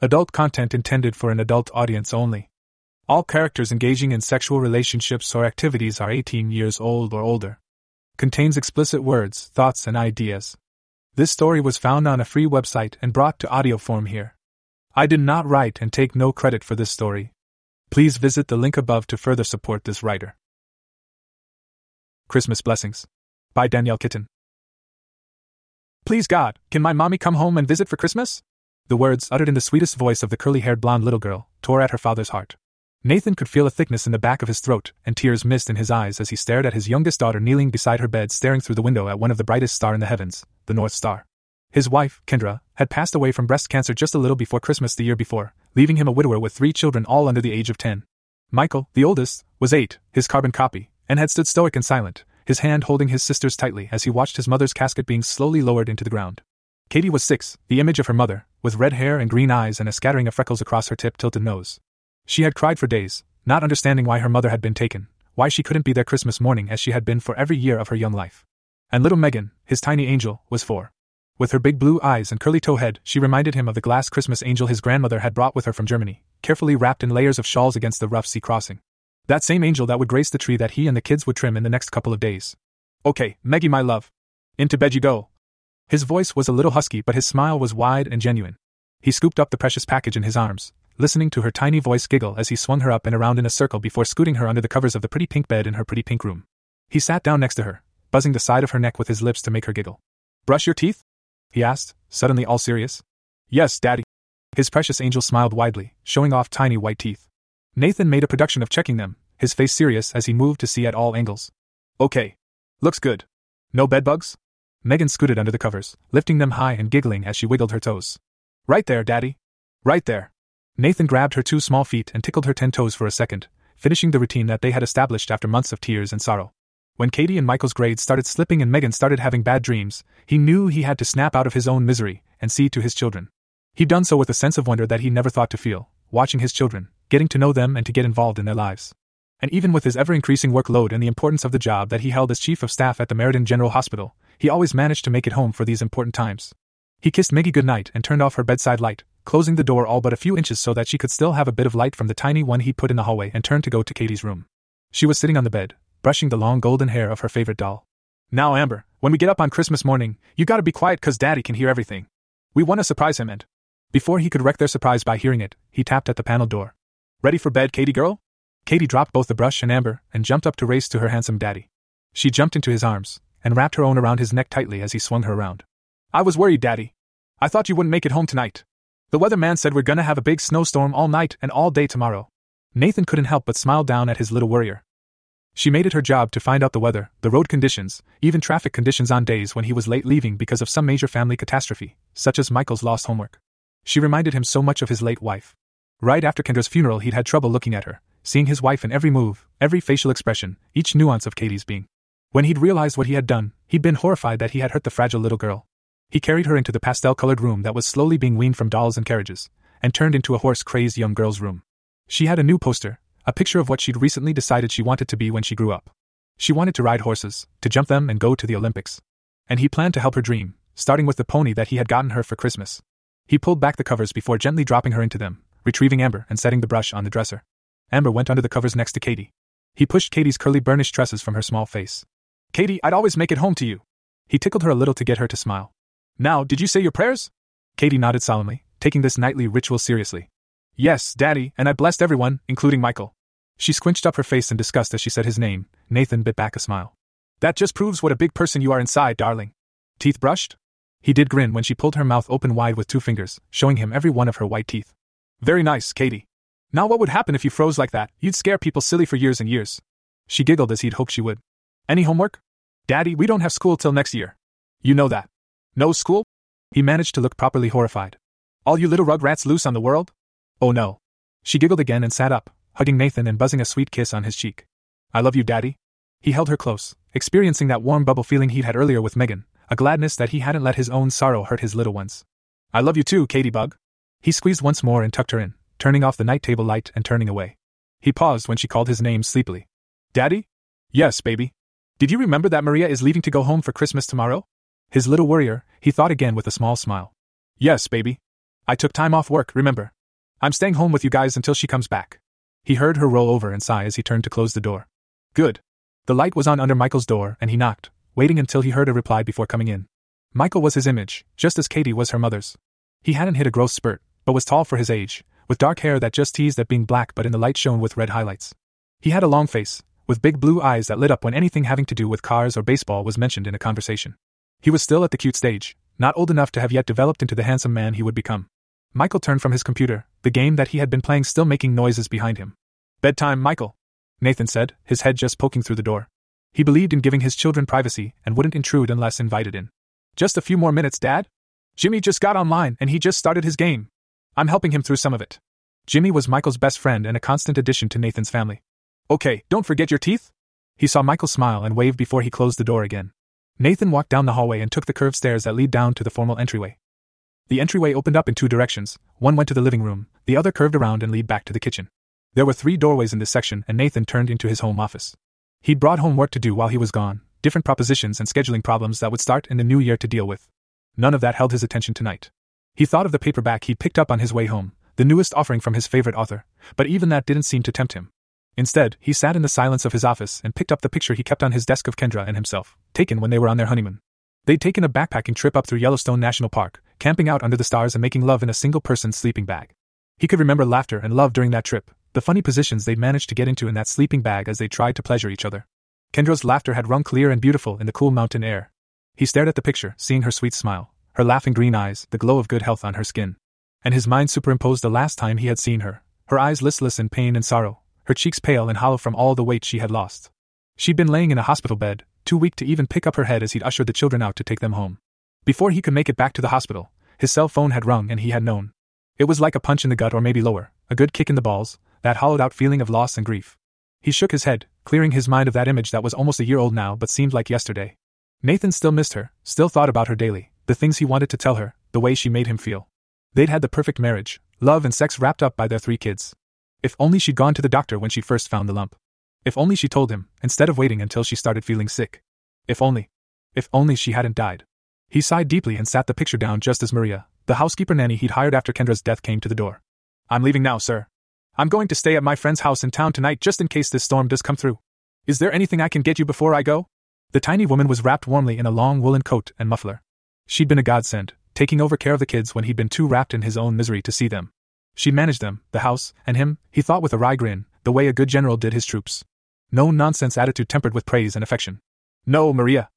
Adult content intended for an adult audience only. All characters engaging in sexual relationships or activities are 18 years old or older. Contains explicit words, thoughts, and ideas. This story was found on a free website and brought to audio form here. I did not write and take no credit for this story. Please visit the link above to further support this writer. Christmas Blessings by Danielle Kitten. Please God, can my mommy come home and visit for Christmas? The words, uttered in the sweetest voice of the curly haired blonde little girl, tore at her father's heart. Nathan could feel a thickness in the back of his throat, and tears mist in his eyes as he stared at his youngest daughter kneeling beside her bed, staring through the window at one of the brightest stars in the heavens, the North Star. His wife, Kendra, had passed away from breast cancer just a little before Christmas the year before, leaving him a widower with three children all under the age of ten. Michael, the oldest, was eight, his carbon copy, and had stood stoic and silent, his hand holding his sister's tightly as he watched his mother's casket being slowly lowered into the ground. Katie was six, the image of her mother, with red hair and green eyes and a scattering of freckles across her tip tilted nose. She had cried for days, not understanding why her mother had been taken, why she couldn't be there Christmas morning as she had been for every year of her young life. And little Megan, his tiny angel, was four. With her big blue eyes and curly tow head, she reminded him of the glass Christmas angel his grandmother had brought with her from Germany, carefully wrapped in layers of shawls against the rough sea crossing. That same angel that would grace the tree that he and the kids would trim in the next couple of days. Okay, Meggie, my love. Into bed you go. His voice was a little husky, but his smile was wide and genuine. He scooped up the precious package in his arms, listening to her tiny voice giggle as he swung her up and around in a circle before scooting her under the covers of the pretty pink bed in her pretty pink room. He sat down next to her, buzzing the side of her neck with his lips to make her giggle. Brush your teeth? he asked, suddenly all serious. Yes, Daddy. His precious angel smiled widely, showing off tiny white teeth. Nathan made a production of checking them, his face serious as he moved to see at all angles. Okay, Looks good. No bedbugs? Megan scooted under the covers, lifting them high and giggling as she wiggled her toes. Right there, Daddy. Right there. Nathan grabbed her two small feet and tickled her ten toes for a second, finishing the routine that they had established after months of tears and sorrow. When Katie and Michael's grades started slipping and Megan started having bad dreams, he knew he had to snap out of his own misery and see to his children. He'd done so with a sense of wonder that he never thought to feel, watching his children, getting to know them and to get involved in their lives and even with his ever increasing workload and the importance of the job that he held as chief of staff at the Meriden General Hospital, he always managed to make it home for these important times. He kissed Maggie goodnight and turned off her bedside light, closing the door all but a few inches so that she could still have a bit of light from the tiny one he put in the hallway and turned to go to Katie's room. She was sitting on the bed, brushing the long golden hair of her favorite doll. Now, Amber, when we get up on Christmas morning, you gotta be quiet cause Daddy can hear everything. We wanna surprise him and. Before he could wreck their surprise by hearing it, he tapped at the panel door. Ready for bed, Katie girl? Katie dropped both the brush and Amber and jumped up to race to her handsome daddy. She jumped into his arms and wrapped her own around his neck tightly as he swung her around. I was worried, Daddy. I thought you wouldn't make it home tonight. The weatherman said we're gonna have a big snowstorm all night and all day tomorrow. Nathan couldn't help but smile down at his little worrier. She made it her job to find out the weather, the road conditions, even traffic conditions on days when he was late leaving because of some major family catastrophe, such as Michael's lost homework. She reminded him so much of his late wife. Right after Kendra's funeral, he'd had trouble looking at her, seeing his wife in every move, every facial expression, each nuance of Katie's being. When he'd realized what he had done, he'd been horrified that he had hurt the fragile little girl. He carried her into the pastel colored room that was slowly being weaned from dolls and carriages, and turned into a horse crazed young girl's room. She had a new poster, a picture of what she'd recently decided she wanted to be when she grew up. She wanted to ride horses, to jump them and go to the Olympics. And he planned to help her dream, starting with the pony that he had gotten her for Christmas. He pulled back the covers before gently dropping her into them, retrieving Amber and setting the brush on the dresser. Amber went under the covers next to Katie. He pushed Katie's curly burnished tresses from her small face. Katie, I'd always make it home to you. He tickled her a little to get her to smile. Now, did you say your prayers? Katie nodded solemnly, taking this nightly ritual seriously. Yes, Daddy, and I blessed everyone, including Michael. She squinched up her face in disgust as she said his name. Nathan bit back a smile. That just proves what a big person you are inside, darling. Teeth brushed? He did grin when she pulled her mouth open wide with two fingers, showing him every one of her white teeth. Very nice, Katie. Now, what would happen if you froze like that? You'd scare people silly for years and years. She giggled as he'd hoped she would. Any homework? Daddy, we don't have school till next year. You know that. No school? He managed to look properly horrified. All you little rugrats loose on the world? Oh no. She giggled again and sat up, hugging Nathan and buzzing a sweet kiss on his cheek. I love you, Daddy. He held her close, experiencing that warm bubble feeling he'd had earlier with Megan, a gladness that he hadn't let his own sorrow hurt his little ones. I love you too, Katie Bug. He squeezed once more and tucked her in, turning off the night table light and turning away. He paused when she called his name sleepily. Daddy? Yes, baby. Did you remember that Maria is leaving to go home for Christmas tomorrow? His little worrier, he thought again with a small smile. Yes, baby. I took time off work, remember? I'm staying home with you guys until she comes back. He heard her roll over and sigh as he turned to close the door. Good. The light was on under Michael's door, and he knocked, waiting until he heard a reply before coming in. Michael was his image, just as Katie was her mother's. He hadn't hit a growth spurt, but was tall for his age, with dark hair that just teased at being black but in the light shone with red highlights. He had a long face, with big blue eyes that lit up when anything having to do with cars or baseball was mentioned in a conversation. He was still at the cute stage, not old enough to have yet developed into the handsome man he would become. Michael turned from his computer, the game that he had been playing still making noises behind him. Bedtime, Michael, Nathan said, his head just poking through the door. He believed in giving his children privacy and wouldn't intrude unless invited in. Just a few more minutes, Dad? Jimmy just got online and he just started his game. I'm helping him through some of it. Jimmy was Michael's best friend and a constant addition to Nathan's family. Okay, don't forget your teeth? He saw Michael smile and wave before he closed the door again. Nathan walked down the hallway and took the curved stairs that lead down to the formal entryway. The entryway opened up in two directions one went to the living room, the other curved around and led back to the kitchen. There were three doorways in this section, and Nathan turned into his home office. He'd brought home work to do while he was gone, different propositions and scheduling problems that would start in the new year to deal with. None of that held his attention tonight. He thought of the paperback he'd picked up on his way home, the newest offering from his favorite author, but even that didn't seem to tempt him. Instead, he sat in the silence of his office and picked up the picture he kept on his desk of Kendra and himself, taken when they were on their honeymoon. They'd taken a backpacking trip up through Yellowstone National Park, camping out under the stars and making love in a single person's sleeping bag. He could remember laughter and love during that trip, the funny positions they'd managed to get into in that sleeping bag as they tried to pleasure each other. Kendra's laughter had rung clear and beautiful in the cool mountain air. He stared at the picture, seeing her sweet smile, her laughing green eyes, the glow of good health on her skin. And his mind superimposed the last time he had seen her, her eyes listless in pain and sorrow, her cheeks pale and hollow from all the weight she had lost. She'd been laying in a hospital bed, too weak to even pick up her head as he'd ushered the children out to take them home. Before he could make it back to the hospital, his cell phone had rung and he had known. It was like a punch in the gut or maybe lower, a good kick in the balls, that hollowed out feeling of loss and grief. He shook his head, clearing his mind of that image that was almost a year old now but seemed like yesterday. Nathan still missed her, still thought about her daily, the things he wanted to tell her, the way she made him feel. They'd had the perfect marriage, love and sex wrapped up by their three kids. If only she'd gone to the doctor when she first found the lump. If only she told him, instead of waiting until she started feeling sick. If only. If only she hadn't died. He sighed deeply and sat the picture down just as Maria, the housekeeper nanny he'd hired after Kendra's death, came to the door. I'm leaving now, sir. I'm going to stay at my friend's house in town tonight just in case this storm does come through. Is there anything I can get you before I go? The tiny woman was wrapped warmly in a long woolen coat and muffler. She'd been a godsend, taking over care of the kids when he'd been too wrapped in his own misery to see them. She managed them, the house, and him, he thought with a wry grin, the way a good general did his troops. No nonsense attitude tempered with praise and affection. No, Maria.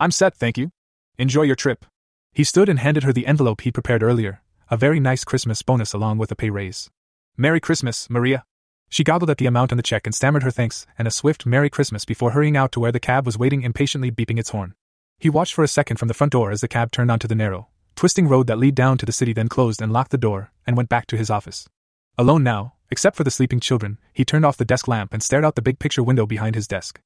I'm set, thank you. Enjoy your trip. He stood and handed her the envelope he'd prepared earlier, a very nice Christmas bonus along with a pay raise. Merry Christmas, Maria. She goggled at the amount on the check and stammered her thanks and a swift Merry Christmas before hurrying out to where the cab was waiting impatiently beeping its horn. He watched for a second from the front door as the cab turned onto the narrow, twisting road that lead down to the city, then closed and locked the door, and went back to his office. Alone now, except for the sleeping children, he turned off the desk lamp and stared out the big picture window behind his desk.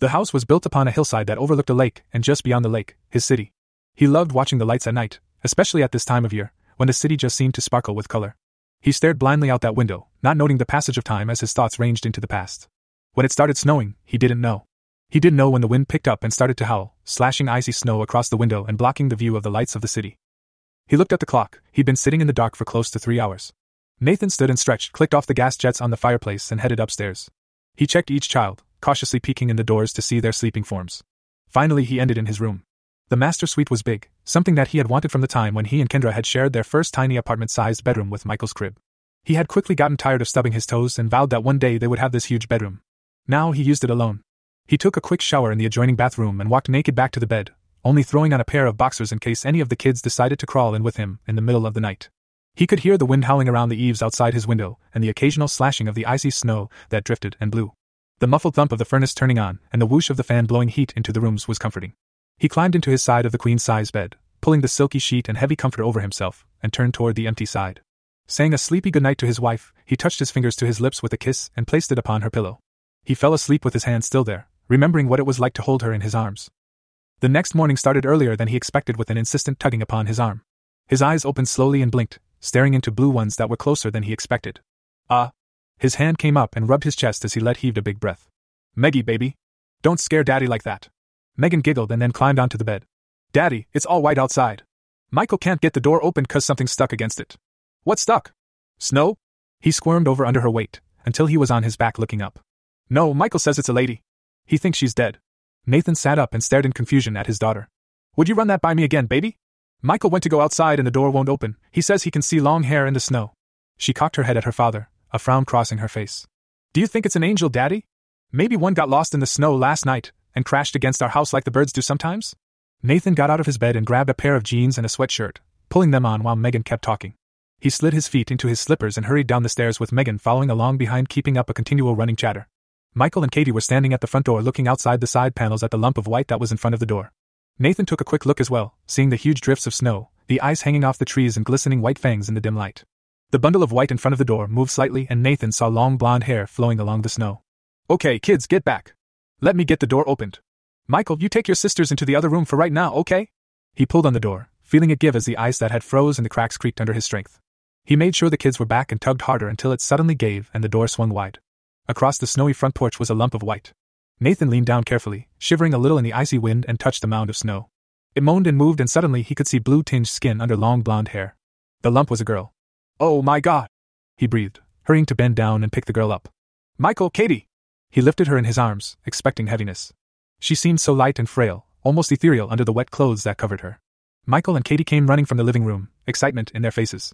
The house was built upon a hillside that overlooked a lake, and just beyond the lake, his city. He loved watching the lights at night, especially at this time of year, when the city just seemed to sparkle with color. He stared blindly out that window, not noting the passage of time as his thoughts ranged into the past. When it started snowing, he didn't know. He didn't know when the wind picked up and started to howl, slashing icy snow across the window and blocking the view of the lights of the city. He looked at the clock, he'd been sitting in the dark for close to three hours. Nathan stood and stretched, clicked off the gas jets on the fireplace, and headed upstairs. He checked each child, cautiously peeking in the doors to see their sleeping forms. Finally, he ended in his room. The master suite was big, something that he had wanted from the time when he and Kendra had shared their first tiny apartment sized bedroom with Michael's crib. He had quickly gotten tired of stubbing his toes and vowed that one day they would have this huge bedroom. Now he used it alone. He took a quick shower in the adjoining bathroom and walked naked back to the bed, only throwing on a pair of boxers in case any of the kids decided to crawl in with him in the middle of the night. He could hear the wind howling around the eaves outside his window and the occasional slashing of the icy snow that drifted and blew. The muffled thump of the furnace turning on and the whoosh of the fan blowing heat into the rooms was comforting. He climbed into his side of the queen size bed, pulling the silky sheet and heavy comforter over himself, and turned toward the empty side. Saying a sleepy goodnight to his wife, he touched his fingers to his lips with a kiss and placed it upon her pillow. He fell asleep with his hand still there, remembering what it was like to hold her in his arms. The next morning started earlier than he expected with an insistent tugging upon his arm. His eyes opened slowly and blinked, staring into blue ones that were closer than he expected. Ah! His hand came up and rubbed his chest as he let heaved a big breath. Meggie, baby! Don't scare Daddy like that! Megan giggled and then climbed onto the bed. Daddy, it's all white outside. Michael can't get the door open 'cause something's stuck against it. What stuck? Snow? He squirmed over under her weight, until he was on his back looking up. No, Michael says it's a lady. He thinks she's dead. Nathan sat up and stared in confusion at his daughter. Would you run that by me again, baby? Michael went to go outside and the door won't open. He says he can see long hair in the snow. She cocked her head at her father, a frown crossing her face. Do you think it's an angel, Daddy? Maybe one got lost in the snow last night and crashed against our house like the birds do sometimes? Nathan got out of his bed and grabbed a pair of jeans and a sweatshirt, pulling them on while Megan kept talking. He slid his feet into his slippers and hurried down the stairs with Megan following along behind, keeping up a continual running chatter. Michael and Katie were standing at the front door looking outside the side panels at the lump of white that was in front of the door. Nathan took a quick look as well, seeing the huge drifts of snow, the ice hanging off the trees and glistening white fangs in the dim light. The bundle of white in front of the door moved slightly and Nathan saw long blonde hair flowing along the snow. Okay, kids, get back. Let me get the door opened. Michael, you take your sisters into the other room for right now, okay? He pulled on the door, feeling it give as the ice that had froze and the cracks creaked under his strength. He made sure the kids were back and tugged harder until it suddenly gave and the door swung wide. Across the snowy front porch was a lump of white. Nathan leaned down carefully, shivering a little in the icy wind, and touched the mound of snow. It moaned and moved, and suddenly he could see blue tinged skin under long blonde hair. The lump was a girl. Oh my god! He breathed, hurrying to bend down and pick the girl up. Michael, Katie! He lifted her in his arms, expecting heaviness. She seemed so light and frail, almost ethereal under the wet clothes that covered her. Michael and Katie came running from the living room, excitement in their faces.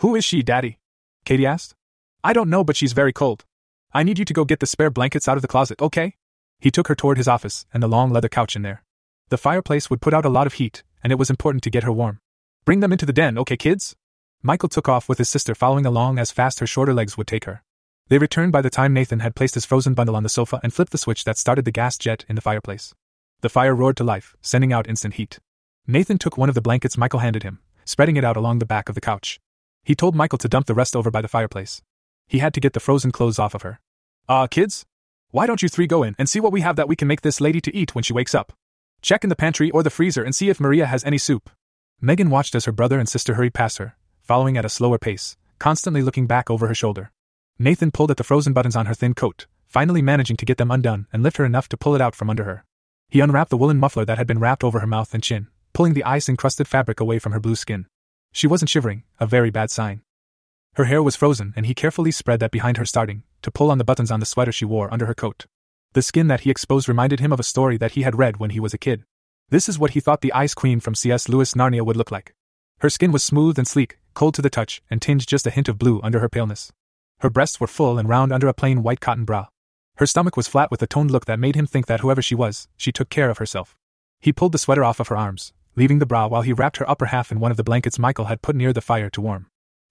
Who is she, Daddy? Katie asked. I don't know, but she's very cold. I need you to go get the spare blankets out of the closet, okay? He took her toward his office and the long leather couch in there. The fireplace would put out a lot of heat, and it was important to get her warm. Bring them into the den, okay, kids? Michael took off with his sister following along as fast her shorter legs would take her. They returned by the time Nathan had placed his frozen bundle on the sofa and flipped the switch that started the gas jet in the fireplace. The fire roared to life, sending out instant heat. Nathan took one of the blankets Michael handed him, spreading it out along the back of the couch. He told Michael to dump the rest over by the fireplace. He had to get the frozen clothes off of her. Ah, uh, kids? Why don't you three go in and see what we have that we can make this lady to eat when she wakes up? Check in the pantry or the freezer and see if Maria has any soup. Megan watched as her brother and sister hurried past her, following at a slower pace, constantly looking back over her shoulder. Nathan pulled at the frozen buttons on her thin coat, finally managing to get them undone and lift her enough to pull it out from under her. He unwrapped the woolen muffler that had been wrapped over her mouth and chin, pulling the ice encrusted fabric away from her blue skin. She wasn't shivering, a very bad sign. Her hair was frozen, and he carefully spread that behind her, starting to pull on the buttons on the sweater she wore under her coat. The skin that he exposed reminded him of a story that he had read when he was a kid. This is what he thought the Ice Queen from C.S. Lewis' Narnia would look like. Her skin was smooth and sleek, cold to the touch, and tinged just a hint of blue under her paleness. Her breasts were full and round under a plain white cotton bra. Her stomach was flat with a toned look that made him think that whoever she was, she took care of herself. He pulled the sweater off of her arms, leaving the bra while he wrapped her upper half in one of the blankets Michael had put near the fire to warm.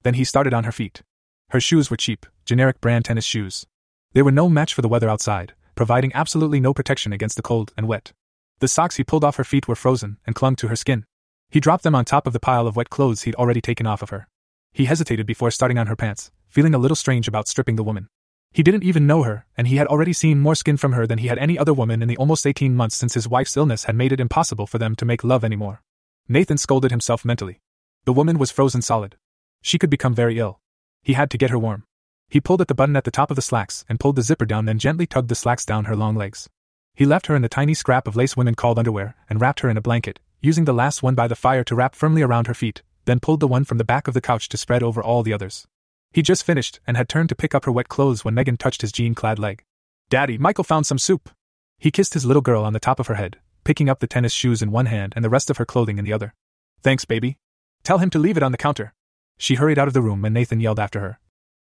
Then he started on her feet. Her shoes were cheap, generic brand tennis shoes. They were no match for the weather outside, providing absolutely no protection against the cold and wet. The socks he pulled off her feet were frozen and clung to her skin. He dropped them on top of the pile of wet clothes he'd already taken off of her. He hesitated before starting on her pants, feeling a little strange about stripping the woman. He didn't even know her, and he had already seen more skin from her than he had any other woman in the almost 18 months since his wife's illness had made it impossible for them to make love anymore. Nathan scolded himself mentally. The woman was frozen solid. She could become very ill. He had to get her warm. He pulled at the button at the top of the slacks and pulled the zipper down, then gently tugged the slacks down her long legs. He left her in the tiny scrap of lace women called underwear and wrapped her in a blanket, using the last one by the fire to wrap firmly around her feet, then pulled the one from the back of the couch to spread over all the others. He just finished and had turned to pick up her wet clothes when Megan touched his jean clad leg. Daddy, Michael found some soup. He kissed his little girl on the top of her head, picking up the tennis shoes in one hand and the rest of her clothing in the other. Thanks, baby. Tell him to leave it on the counter. She hurried out of the room and Nathan yelled after her.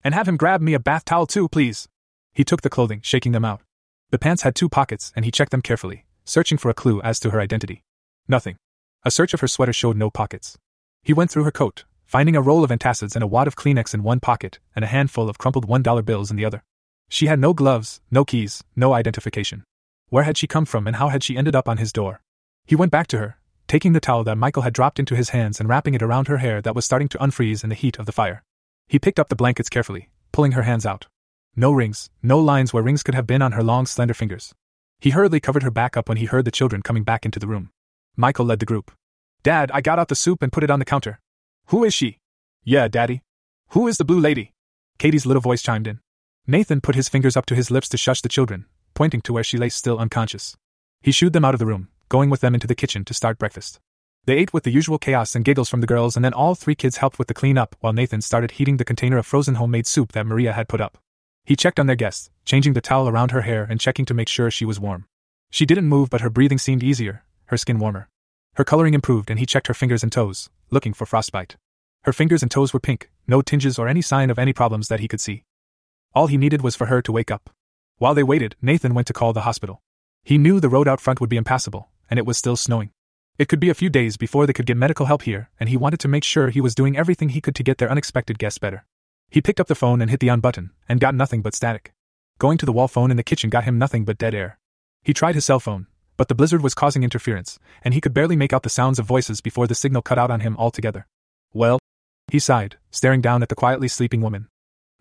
And have him grab me a bath towel too, please. He took the clothing, shaking them out. The pants had two pockets and he checked them carefully, searching for a clue as to her identity. Nothing. A search of her sweater showed no pockets. He went through her coat, finding a roll of antacids and a wad of Kleenex in one pocket and a handful of crumpled $1 bills in the other. She had no gloves, no keys, no identification. Where had she come from and how had she ended up on his door? He went back to her, taking the towel that Michael had dropped into his hands and wrapping it around her hair that was starting to unfreeze in the heat of the fire. He picked up the blankets carefully, pulling her hands out. No rings, no lines where rings could have been on her long, slender fingers. He hurriedly covered her back up when he heard the children coming back into the room. Michael led the group. Dad, I got out the soup and put it on the counter. Who is she? Yeah, Daddy. Who is the blue lady? Katie's little voice chimed in. Nathan put his fingers up to his lips to shush the children, pointing to where she lay still unconscious. He shooed them out of the room, going with them into the kitchen to start breakfast. They ate with the usual chaos and giggles from the girls, and then all three kids helped with the cleanup while Nathan started heating the container of frozen homemade soup that Maria had put up. He checked on their guests, changing the towel around her hair and checking to make sure she was warm. She didn't move, but her breathing seemed easier, her skin warmer. Her coloring improved, and he checked her fingers and toes, looking for frostbite. Her fingers and toes were pink, no tinges or any sign of any problems that he could see. All he needed was for her to wake up. While they waited, Nathan went to call the hospital. He knew the road out front would be impassable, and it was still snowing. It could be a few days before they could get medical help here, and he wanted to make sure he was doing everything he could to get their unexpected guest better. He picked up the phone and hit the on button, and got nothing but static. Going to the wall phone in the kitchen got him nothing but dead air. He tried his cell phone, but the blizzard was causing interference, and he could barely make out the sounds of voices before the signal cut out on him altogether. Well, he sighed, staring down at the quietly sleeping woman.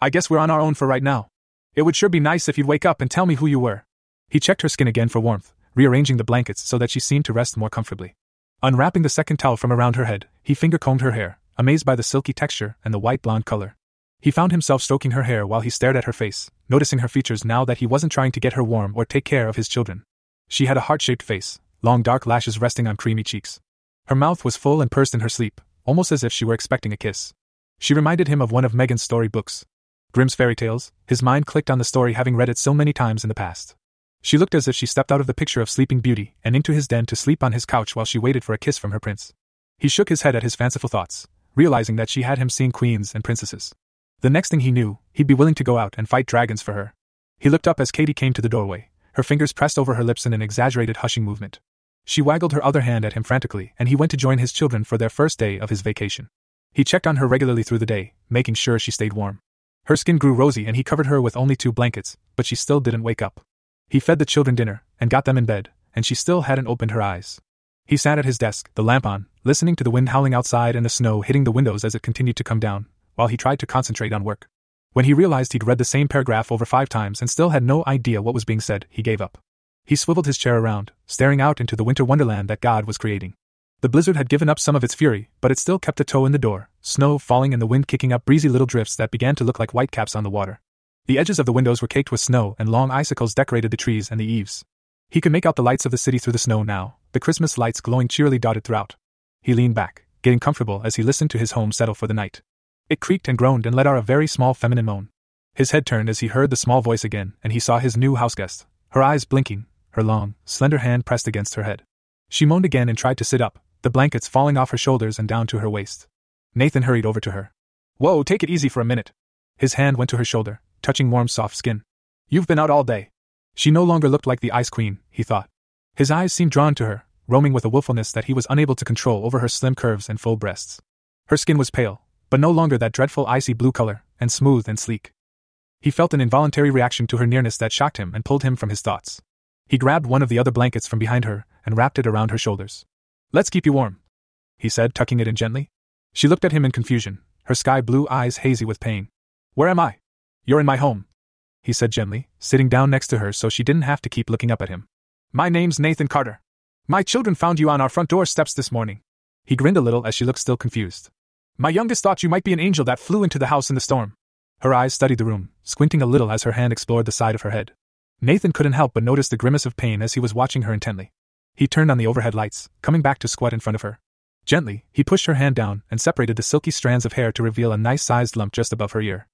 I guess we're on our own for right now. It would sure be nice if you'd wake up and tell me who you were. He checked her skin again for warmth, rearranging the blankets so that she seemed to rest more comfortably. Unwrapping the second towel from around her head, he finger combed her hair, amazed by the silky texture and the white blonde color. He found himself stroking her hair while he stared at her face, noticing her features now that he wasn't trying to get her warm or take care of his children. She had a heart shaped face, long dark lashes resting on creamy cheeks. Her mouth was full and pursed in her sleep, almost as if she were expecting a kiss. She reminded him of one of Megan's story books. Grimm's fairy tales, his mind clicked on the story having read it so many times in the past. She looked as if she stepped out of the picture of Sleeping Beauty and into his den to sleep on his couch while she waited for a kiss from her prince. He shook his head at his fanciful thoughts, realizing that she had him seeing queens and princesses. The next thing he knew, he'd be willing to go out and fight dragons for her. He looked up as Katie came to the doorway, her fingers pressed over her lips in an exaggerated hushing movement. She waggled her other hand at him frantically, and he went to join his children for their first day of his vacation. He checked on her regularly through the day, making sure she stayed warm. Her skin grew rosy and he covered her with only two blankets, but she still didn't wake up. He fed the children dinner, and got them in bed, and she still hadn't opened her eyes. He sat at his desk, the lamp on, listening to the wind howling outside and the snow hitting the windows as it continued to come down, while he tried to concentrate on work. When he realized he'd read the same paragraph over five times and still had no idea what was being said, he gave up. He swiveled his chair around, staring out into the winter wonderland that God was creating. The blizzard had given up some of its fury, but it still kept a toe in the door, snow falling and the wind kicking up breezy little drifts that began to look like whitecaps on the water. The edges of the windows were caked with snow, and long icicles decorated the trees and the eaves. He could make out the lights of the city through the snow now, the Christmas lights glowing cheerily dotted throughout. He leaned back, getting comfortable as he listened to his home settle for the night. It creaked and groaned and let out a very small feminine moan. His head turned as he heard the small voice again, and he saw his new houseguest, her eyes blinking, her long, slender hand pressed against her head. She moaned again and tried to sit up, the blankets falling off her shoulders and down to her waist. Nathan hurried over to her. Whoa, take it easy for a minute. His hand went to her shoulder, touching warm, soft skin. You've been out all day. She no longer looked like the Ice Queen, he thought. His eyes seemed drawn to her, roaming with a willfulness that he was unable to control over her slim curves and full breasts. Her skin was pale, but no longer that dreadful icy blue color, and smooth and sleek. He felt an involuntary reaction to her nearness that shocked him and pulled him from his thoughts. He grabbed one of the other blankets from behind her and wrapped it around her shoulders. Let's keep you warm, he said, tucking it in gently. She looked at him in confusion, her sky blue eyes hazy with pain. Where am I? You're in my home, he said gently, sitting down next to her so she didn't have to keep looking up at him. My name's Nathan Carter. My children found you on our front door steps this morning. He grinned a little as she looked still confused. My youngest thought you might be an angel that flew into the house in the storm. Her eyes studied the room, squinting a little as her hand explored the side of her head. Nathan couldn't help but notice the grimace of pain as he was watching her intently. He turned on the overhead lights, coming back to squat in front of her. Gently, he pushed her hand down and separated the silky strands of hair to reveal a nice sized lump just above her ear.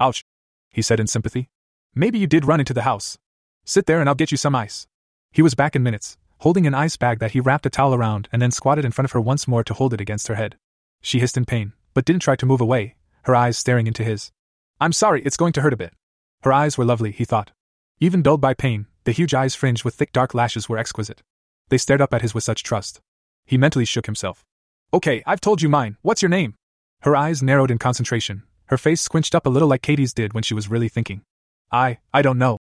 Ouch, he said in sympathy. Maybe you did run into the house. Sit there and I'll get you some ice. He was back in minutes, holding an ice bag that he wrapped a towel around and then squatted in front of her once more to hold it against her head. She hissed in pain, but didn't try to move away, her eyes staring into his. I'm sorry, it's going to hurt a bit. Her eyes were lovely, he thought. Even dulled by pain, the huge eyes fringed with thick dark lashes were exquisite. They stared up at his with such trust. He mentally shook himself. Okay, I've told you mine. What's your name? Her eyes narrowed in concentration, her face squinched up a little like Katie's did when she was really thinking. I, I don't know.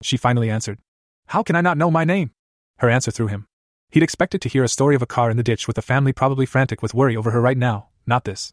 She finally answered. How can I not know my name? Her answer threw him. He'd expected to hear a story of a car in the ditch with a family probably frantic with worry over her right now, not this.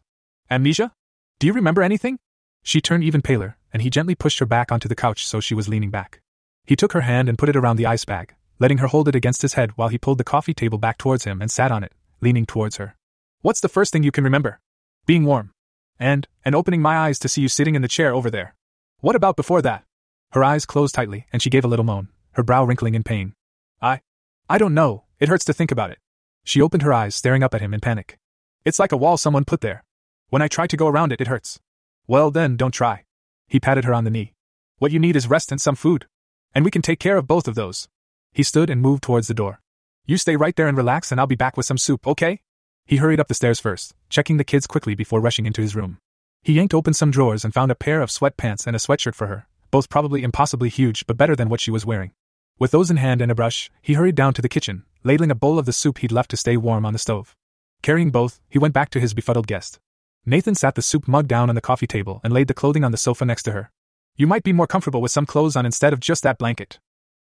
Amnesia? Do you remember anything? She turned even paler, and he gently pushed her back onto the couch so she was leaning back. He took her hand and put it around the ice bag, letting her hold it against his head while he pulled the coffee table back towards him and sat on it, leaning towards her. What's the first thing you can remember? Being warm. And, and opening my eyes to see you sitting in the chair over there. What about before that? Her eyes closed tightly, and she gave a little moan, her brow wrinkling in pain. I. I don't know, it hurts to think about it. She opened her eyes, staring up at him in panic. It's like a wall someone put there. When I try to go around it, it hurts. Well, then, don't try. He patted her on the knee. What you need is rest and some food. And we can take care of both of those. He stood and moved towards the door. You stay right there and relax, and I'll be back with some soup, okay? He hurried up the stairs first, checking the kids quickly before rushing into his room. He yanked open some drawers and found a pair of sweatpants and a sweatshirt for her, both probably impossibly huge but better than what she was wearing. With those in hand and a brush, he hurried down to the kitchen, ladling a bowl of the soup he'd left to stay warm on the stove. Carrying both, he went back to his befuddled guest. Nathan sat the soup mug down on the coffee table and laid the clothing on the sofa next to her. You might be more comfortable with some clothes on instead of just that blanket.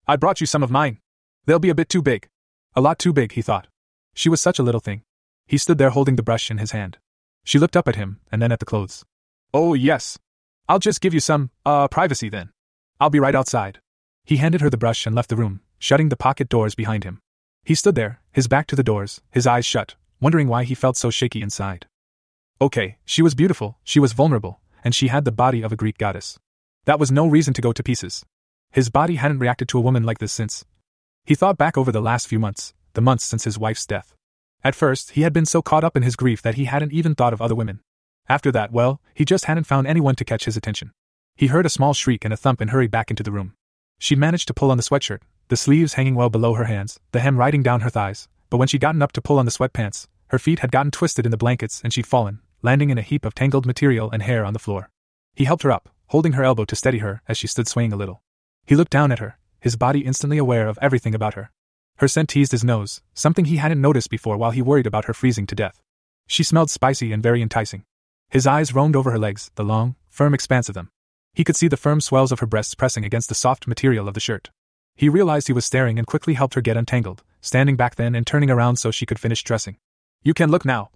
I brought you some of mine. They'll be a bit too big. A lot too big, he thought. She was such a little thing. He stood there holding the brush in his hand. She looked up at him, and then at the clothes. Oh, yes. I'll just give you some, uh, privacy then. I'll be right outside. He handed her the brush and left the room, shutting the pocket doors behind him. He stood there, his back to the doors, his eyes shut, wondering why he felt so shaky inside. Okay, she was beautiful, she was vulnerable, and she had the body of a Greek goddess. That was no reason to go to pieces. His body hadn't reacted to a woman like this since. He thought back over the last few months, the months since his wife's death. At first, he had been so caught up in his grief that he hadn't even thought of other women. After that, well, he just hadn't found anyone to catch his attention. He heard a small shriek and a thump and hurried back into the room. She managed to pull on the sweatshirt, the sleeves hanging well below her hands, the hem riding down her thighs, but when she'd gotten up to pull on the sweatpants, her feet had gotten twisted in the blankets and she'd fallen, landing in a heap of tangled material and hair on the floor. He helped her up, holding her elbow to steady her as she stood swaying a little. He looked down at her, his body instantly aware of everything about her. Her scent teased his nose, something he hadn't noticed before while he worried about her freezing to death. She smelled spicy and very enticing. His eyes roamed over her legs, the long, firm expanse of them. He could see the firm swells of her breasts pressing against the soft material of the shirt. He realized he was staring and quickly helped her get untangled, standing back then and turning around so she could finish dressing. You can look now,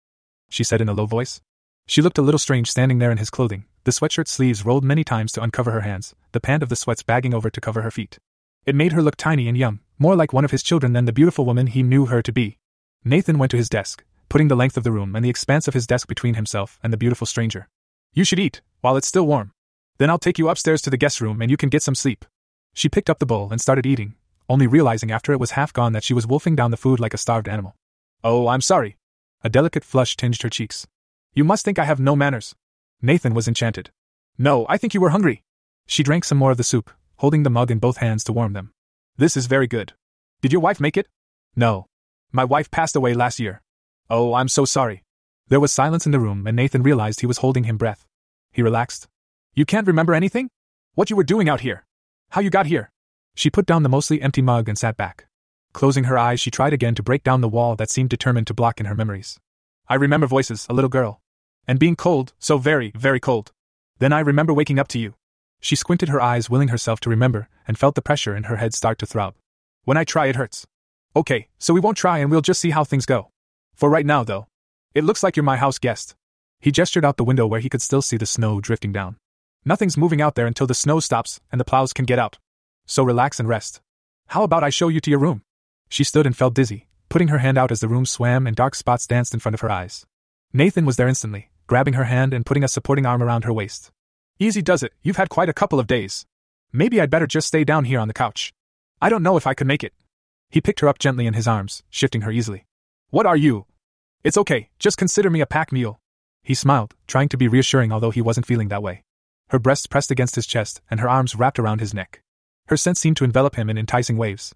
she said in a low voice. She looked a little strange standing there in his clothing, the sweatshirt sleeves rolled many times to uncover her hands, the pant of the sweats bagging over to cover her feet. It made her look tiny and young, more like one of his children than the beautiful woman he knew her to be. Nathan went to his desk, putting the length of the room and the expanse of his desk between himself and the beautiful stranger. You should eat, while it's still warm. Then I'll take you upstairs to the guest room and you can get some sleep. She picked up the bowl and started eating, only realizing after it was half gone that she was wolfing down the food like a starved animal. Oh, I'm sorry. A delicate flush tinged her cheeks. You must think I have no manners. Nathan was enchanted. No, I think you were hungry. She drank some more of the soup, holding the mug in both hands to warm them. This is very good. Did your wife make it? No. My wife passed away last year. Oh, I'm so sorry. There was silence in the room, and Nathan realized he was holding him breath. He relaxed. You can't remember anything? What you were doing out here? How you got here? She put down the mostly empty mug and sat back. Closing her eyes, she tried again to break down the wall that seemed determined to block in her memories. I remember voices, a little girl. And being cold, so very, very cold. Then I remember waking up to you. She squinted her eyes, willing herself to remember, and felt the pressure in her head start to throb. When I try, it hurts. Okay, so we won't try and we'll just see how things go. For right now, though, it looks like you're my house guest. He gestured out the window where he could still see the snow drifting down. Nothing's moving out there until the snow stops and the plows can get out. So relax and rest. How about I show you to your room? She stood and felt dizzy, putting her hand out as the room swam and dark spots danced in front of her eyes. Nathan was there instantly, grabbing her hand and putting a supporting arm around her waist. Easy does it, you've had quite a couple of days. Maybe I'd better just stay down here on the couch. I don't know if I could make it. He picked her up gently in his arms, shifting her easily. What are you? It's okay, just consider me a pack mule. He smiled, trying to be reassuring although he wasn't feeling that way. Her breasts pressed against his chest, and her arms wrapped around his neck. Her scent seemed to envelop him in enticing waves.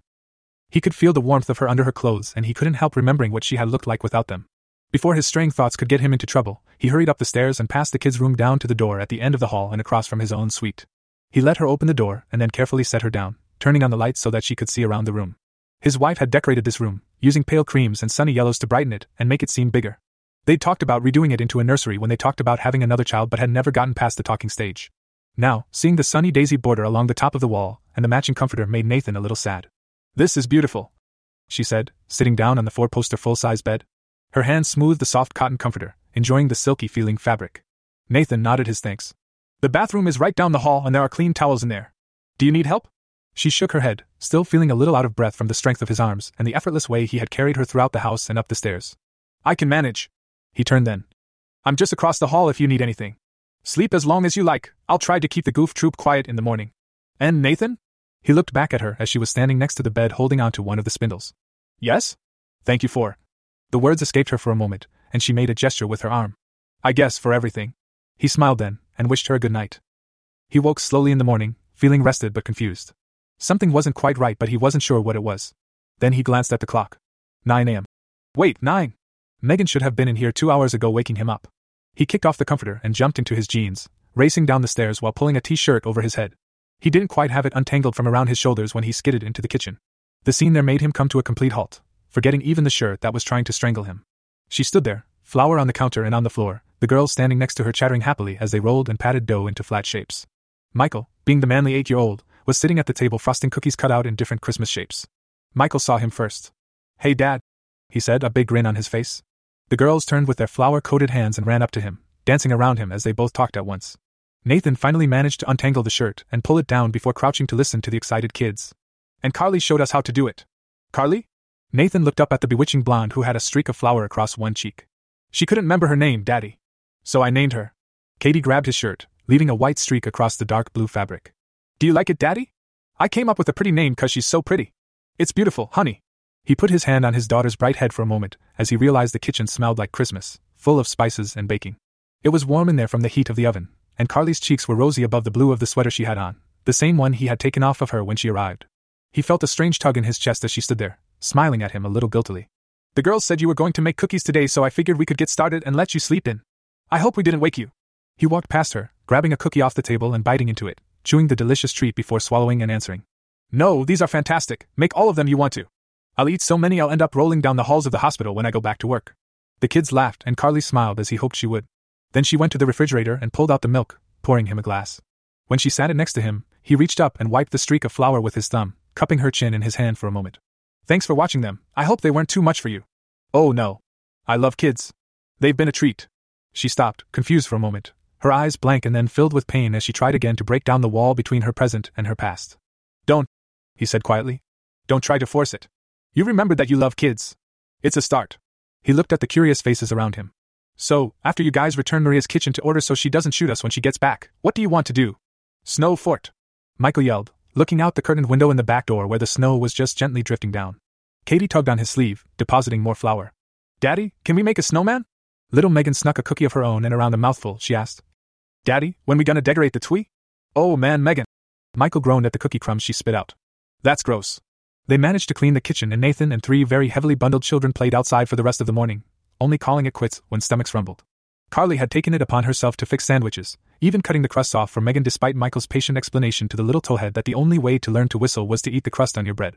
He could feel the warmth of her under her clothes, and he couldn't help remembering what she had looked like without them. Before his straying thoughts could get him into trouble, he hurried up the stairs and past the kid's room down to the door at the end of the hall and across from his own suite. He let her open the door and then carefully set her down, turning on the lights so that she could see around the room. His wife had decorated this room, using pale creams and sunny yellows to brighten it and make it seem bigger. They'd talked about redoing it into a nursery when they talked about having another child but had never gotten past the talking stage. Now, seeing the sunny daisy border along the top of the wall and the matching comforter made Nathan a little sad. This is beautiful, she said, sitting down on the four poster full size bed. Her hand smoothed the soft cotton comforter, enjoying the silky feeling fabric. Nathan nodded his thanks. The bathroom is right down the hall and there are clean towels in there. Do you need help? She shook her head, still feeling a little out of breath from the strength of his arms and the effortless way he had carried her throughout the house and up the stairs. I can manage. He turned then. I'm just across the hall if you need anything. Sleep as long as you like, I'll try to keep the goof troop quiet in the morning. And Nathan? He looked back at her as she was standing next to the bed holding onto one of the spindles. Yes? Thank you for. The words escaped her for a moment, and she made a gesture with her arm. I guess for everything. He smiled then, and wished her a good night. He woke slowly in the morning, feeling rested but confused. Something wasn't quite right, but he wasn't sure what it was. Then he glanced at the clock. 9 a.m. Wait, 9! Megan should have been in here two hours ago waking him up. He kicked off the comforter and jumped into his jeans, racing down the stairs while pulling a t shirt over his head. He didn't quite have it untangled from around his shoulders when he skidded into the kitchen. The scene there made him come to a complete halt, forgetting even the shirt that was trying to strangle him. She stood there, flour on the counter and on the floor, the girls standing next to her chattering happily as they rolled and patted dough into flat shapes. Michael, being the manly eight year old, was sitting at the table frosting cookies cut out in different Christmas shapes. Michael saw him first. Hey, Dad, he said, a big grin on his face. The girls turned with their flour coated hands and ran up to him, dancing around him as they both talked at once. Nathan finally managed to untangle the shirt and pull it down before crouching to listen to the excited kids. And Carly showed us how to do it. Carly? Nathan looked up at the bewitching blonde who had a streak of flour across one cheek. She couldn't remember her name, Daddy. So I named her. Katie grabbed his shirt, leaving a white streak across the dark blue fabric. Do you like it, Daddy? I came up with a pretty name because she's so pretty. It's beautiful, honey. He put his hand on his daughter's bright head for a moment as he realized the kitchen smelled like Christmas, full of spices and baking. It was warm in there from the heat of the oven, and Carly's cheeks were rosy above the blue of the sweater she had on, the same one he had taken off of her when she arrived. He felt a strange tug in his chest as she stood there, smiling at him a little guiltily. The girls said you were going to make cookies today, so I figured we could get started and let you sleep in. I hope we didn't wake you. He walked past her, grabbing a cookie off the table and biting into it, chewing the delicious treat before swallowing and answering. No, these are fantastic. Make all of them you want to. I'll eat so many I'll end up rolling down the halls of the hospital when I go back to work. The kids laughed, and Carly smiled as he hoped she would. Then she went to the refrigerator and pulled out the milk, pouring him a glass. When she sat it next to him, he reached up and wiped the streak of flour with his thumb, cupping her chin in his hand for a moment. Thanks for watching them. I hope they weren't too much for you. Oh no. I love kids. They've been a treat. She stopped, confused for a moment, her eyes blank and then filled with pain as she tried again to break down the wall between her present and her past. Don't, he said quietly. Don't try to force it. You remembered that you love kids. It's a start. He looked at the curious faces around him. So, after you guys return Maria's kitchen to order so she doesn't shoot us when she gets back, what do you want to do? Snow fort. Michael yelled, looking out the curtained window in the back door where the snow was just gently drifting down. Katie tugged on his sleeve, depositing more flour. Daddy, can we make a snowman? Little Megan snuck a cookie of her own and around a mouthful, she asked. Daddy, when we gonna decorate the tree? Oh man, Megan. Michael groaned at the cookie crumbs she spit out. That's gross. They managed to clean the kitchen and Nathan and three very heavily bundled children played outside for the rest of the morning, only calling it quits when stomachs rumbled. Carly had taken it upon herself to fix sandwiches, even cutting the crusts off for Megan despite Michael's patient explanation to the little towhead that the only way to learn to whistle was to eat the crust on your bread.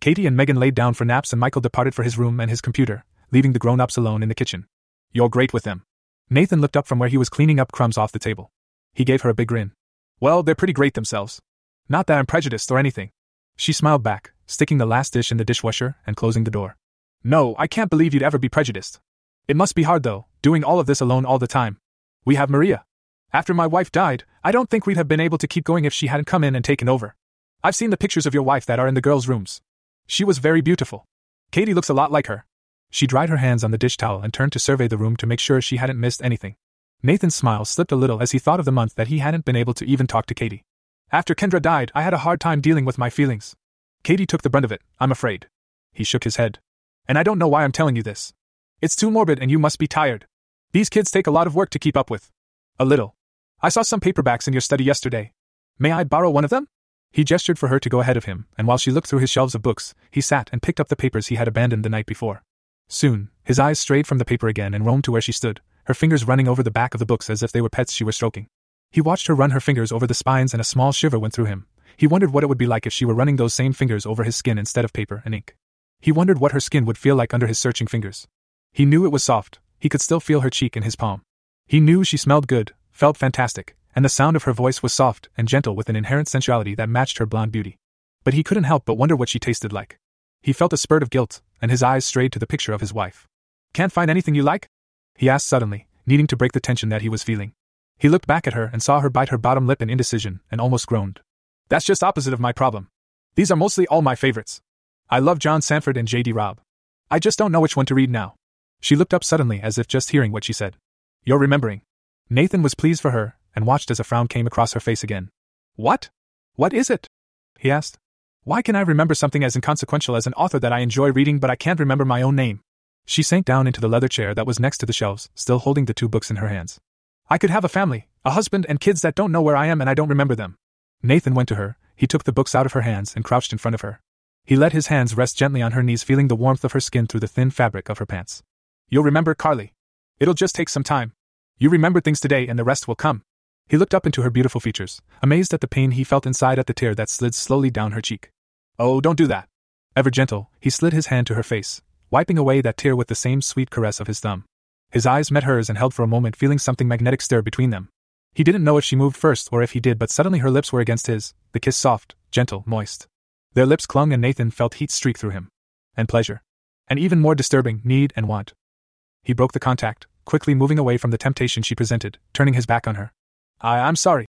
Katie and Megan laid down for naps and Michael departed for his room and his computer, leaving the grown ups alone in the kitchen. You're great with them. Nathan looked up from where he was cleaning up crumbs off the table. He gave her a big grin. Well, they're pretty great themselves. Not that I'm prejudiced or anything. She smiled back, sticking the last dish in the dishwasher and closing the door. No, I can't believe you'd ever be prejudiced. It must be hard, though, doing all of this alone all the time. We have Maria. After my wife died, I don't think we'd have been able to keep going if she hadn't come in and taken over. I've seen the pictures of your wife that are in the girls' rooms. She was very beautiful. Katie looks a lot like her. She dried her hands on the dish towel and turned to survey the room to make sure she hadn't missed anything. Nathan's smile slipped a little as he thought of the month that he hadn't been able to even talk to Katie. After Kendra died, I had a hard time dealing with my feelings. Katie took the brunt of it, I'm afraid. He shook his head. And I don't know why I'm telling you this. It's too morbid and you must be tired. These kids take a lot of work to keep up with. A little. I saw some paperbacks in your study yesterday. May I borrow one of them? He gestured for her to go ahead of him, and while she looked through his shelves of books, he sat and picked up the papers he had abandoned the night before. Soon, his eyes strayed from the paper again and roamed to where she stood, her fingers running over the back of the books as if they were pets she were stroking. He watched her run her fingers over the spines and a small shiver went through him. He wondered what it would be like if she were running those same fingers over his skin instead of paper and ink. He wondered what her skin would feel like under his searching fingers. He knew it was soft, he could still feel her cheek in his palm. He knew she smelled good, felt fantastic, and the sound of her voice was soft and gentle with an inherent sensuality that matched her blonde beauty. But he couldn't help but wonder what she tasted like. He felt a spurt of guilt, and his eyes strayed to the picture of his wife. Can't find anything you like? He asked suddenly, needing to break the tension that he was feeling. He looked back at her and saw her bite her bottom lip in indecision and almost groaned. That's just opposite of my problem. These are mostly all my favorites. I love John Sandford and J.D. Robb. I just don't know which one to read now. She looked up suddenly as if just hearing what she said. You're remembering. Nathan was pleased for her and watched as a frown came across her face again. What? What is it? He asked. Why can I remember something as inconsequential as an author that I enjoy reading but I can't remember my own name? She sank down into the leather chair that was next to the shelves, still holding the two books in her hands. I could have a family, a husband, and kids that don't know where I am and I don't remember them. Nathan went to her, he took the books out of her hands and crouched in front of her. He let his hands rest gently on her knees, feeling the warmth of her skin through the thin fabric of her pants. You'll remember, Carly. It'll just take some time. You remember things today and the rest will come. He looked up into her beautiful features, amazed at the pain he felt inside at the tear that slid slowly down her cheek. Oh, don't do that. Ever gentle, he slid his hand to her face, wiping away that tear with the same sweet caress of his thumb. His eyes met hers and held for a moment, feeling something magnetic stir between them. He didn't know if she moved first or if he did, but suddenly her lips were against his, the kiss soft, gentle, moist. Their lips clung, and Nathan felt heat streak through him. And pleasure. And even more disturbing, need and want. He broke the contact, quickly moving away from the temptation she presented, turning his back on her. I, I'm sorry,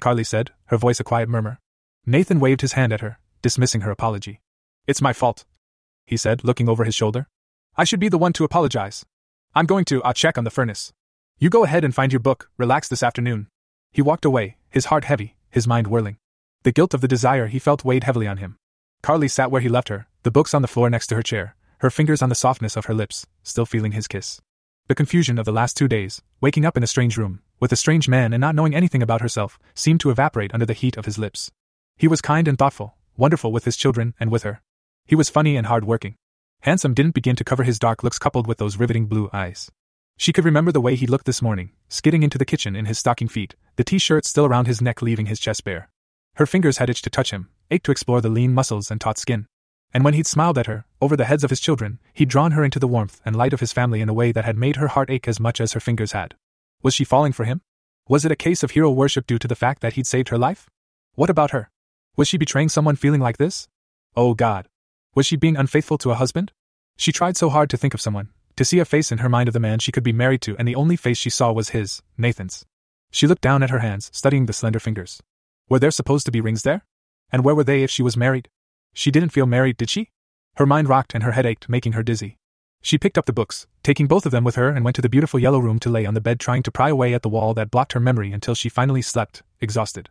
Carly said, her voice a quiet murmur. Nathan waved his hand at her, dismissing her apology. It's my fault, he said, looking over his shoulder. I should be the one to apologize. I'm going to, I'll check on the furnace. You go ahead and find your book, relax this afternoon. He walked away, his heart heavy, his mind whirling. The guilt of the desire he felt weighed heavily on him. Carly sat where he left her, the books on the floor next to her chair, her fingers on the softness of her lips, still feeling his kiss. The confusion of the last two days, waking up in a strange room, with a strange man and not knowing anything about herself, seemed to evaporate under the heat of his lips. He was kind and thoughtful, wonderful with his children and with her. He was funny and hard working. Handsome didn't begin to cover his dark looks coupled with those riveting blue eyes. She could remember the way he looked this morning, skidding into the kitchen in his stocking feet, the t shirt still around his neck leaving his chest bare. Her fingers had itched to touch him, ached to explore the lean muscles and taut skin. And when he'd smiled at her, over the heads of his children, he'd drawn her into the warmth and light of his family in a way that had made her heart ache as much as her fingers had. Was she falling for him? Was it a case of hero worship due to the fact that he'd saved her life? What about her? Was she betraying someone feeling like this? Oh God. Was she being unfaithful to a husband? She tried so hard to think of someone, to see a face in her mind of the man she could be married to, and the only face she saw was his, Nathan's. She looked down at her hands, studying the slender fingers. Were there supposed to be rings there? And where were they if she was married? She didn't feel married, did she? Her mind rocked and her head ached, making her dizzy. She picked up the books, taking both of them with her, and went to the beautiful yellow room to lay on the bed, trying to pry away at the wall that blocked her memory until she finally slept, exhausted.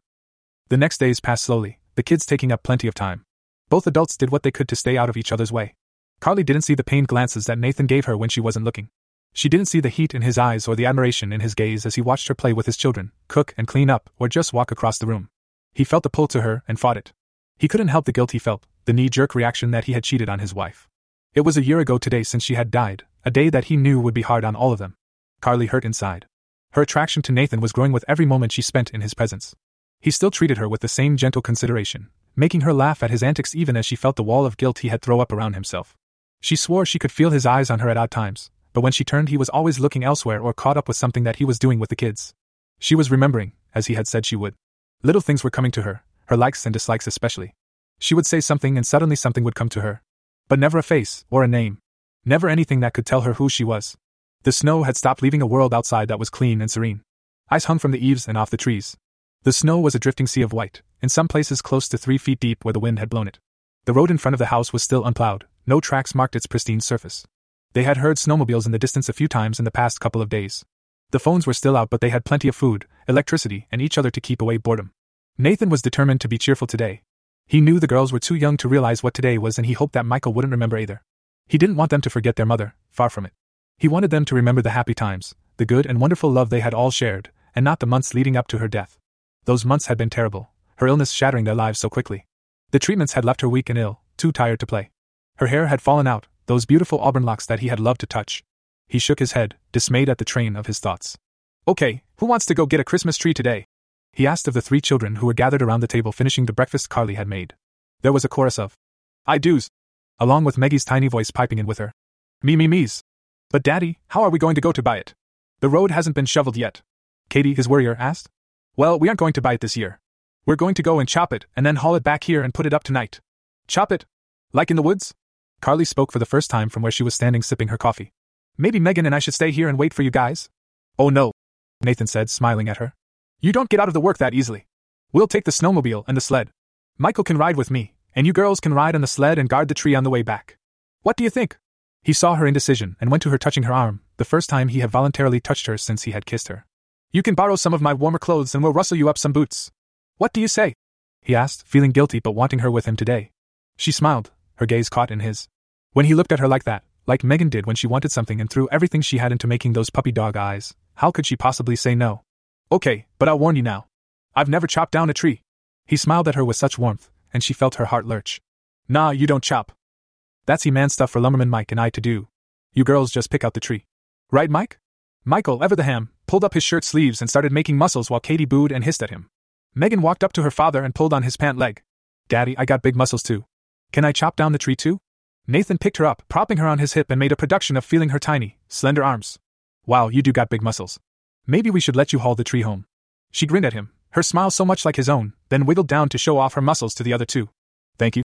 The next days passed slowly, the kids taking up plenty of time. Both adults did what they could to stay out of each other's way. Carly didn't see the pained glances that Nathan gave her when she wasn't looking. She didn't see the heat in his eyes or the admiration in his gaze as he watched her play with his children, cook and clean up, or just walk across the room. He felt the pull to her and fought it. He couldn't help the guilt he felt, the knee jerk reaction that he had cheated on his wife. It was a year ago today since she had died, a day that he knew would be hard on all of them. Carly hurt inside. Her attraction to Nathan was growing with every moment she spent in his presence. He still treated her with the same gentle consideration, making her laugh at his antics even as she felt the wall of guilt he had thrown up around himself. She swore she could feel his eyes on her at odd times, but when she turned, he was always looking elsewhere or caught up with something that he was doing with the kids. She was remembering, as he had said she would. Little things were coming to her, her likes and dislikes especially. She would say something and suddenly something would come to her. But never a face, or a name. Never anything that could tell her who she was. The snow had stopped leaving a world outside that was clean and serene. Ice hung from the eaves and off the trees. The snow was a drifting sea of white, in some places close to three feet deep where the wind had blown it. The road in front of the house was still unplowed, no tracks marked its pristine surface. They had heard snowmobiles in the distance a few times in the past couple of days. The phones were still out, but they had plenty of food, electricity, and each other to keep away boredom. Nathan was determined to be cheerful today, he knew the girls were too young to realize what today was, and he hoped that Michael wouldn't remember either. He didn't want them to forget their mother, far from it. He wanted them to remember the happy times, the good and wonderful love they had all shared, and not the months leading up to her death. Those months had been terrible, her illness shattering their lives so quickly. The treatments had left her weak and ill, too tired to play. Her hair had fallen out, those beautiful auburn locks that he had loved to touch. He shook his head, dismayed at the train of his thoughts. Okay, who wants to go get a Christmas tree today? He asked of the three children who were gathered around the table finishing the breakfast Carly had made. There was a chorus of, I do's, along with Maggie's tiny voice piping in with her. Me, me, me's. But, Daddy, how are we going to go to buy it? The road hasn't been shoveled yet. Katie, his worrier, asked. Well, we aren't going to buy it this year. We're going to go and chop it and then haul it back here and put it up tonight. Chop it? Like in the woods? Carly spoke for the first time from where she was standing sipping her coffee. Maybe Megan and I should stay here and wait for you guys? Oh no, Nathan said, smiling at her. You don't get out of the work that easily. We'll take the snowmobile and the sled. Michael can ride with me, and you girls can ride on the sled and guard the tree on the way back. What do you think? He saw her indecision and went to her, touching her arm, the first time he had voluntarily touched her since he had kissed her. You can borrow some of my warmer clothes and we'll rustle you up some boots. What do you say? He asked, feeling guilty but wanting her with him today. She smiled, her gaze caught in his. When he looked at her like that, like Megan did when she wanted something and threw everything she had into making those puppy dog eyes. How could she possibly say no? Okay, but I'll warn you now. I've never chopped down a tree. He smiled at her with such warmth, and she felt her heart lurch. Nah, you don't chop. That's he man stuff for Lumberman Mike and I to do. You girls just pick out the tree. Right, Mike? Michael, ever the ham, pulled up his shirt sleeves and started making muscles while Katie booed and hissed at him. Megan walked up to her father and pulled on his pant leg. Daddy, I got big muscles too. Can I chop down the tree too? Nathan picked her up, propping her on his hip, and made a production of feeling her tiny, slender arms. Wow, you do got big muscles. Maybe we should let you haul the tree home. She grinned at him, her smile so much like his own, then wiggled down to show off her muscles to the other two. Thank you.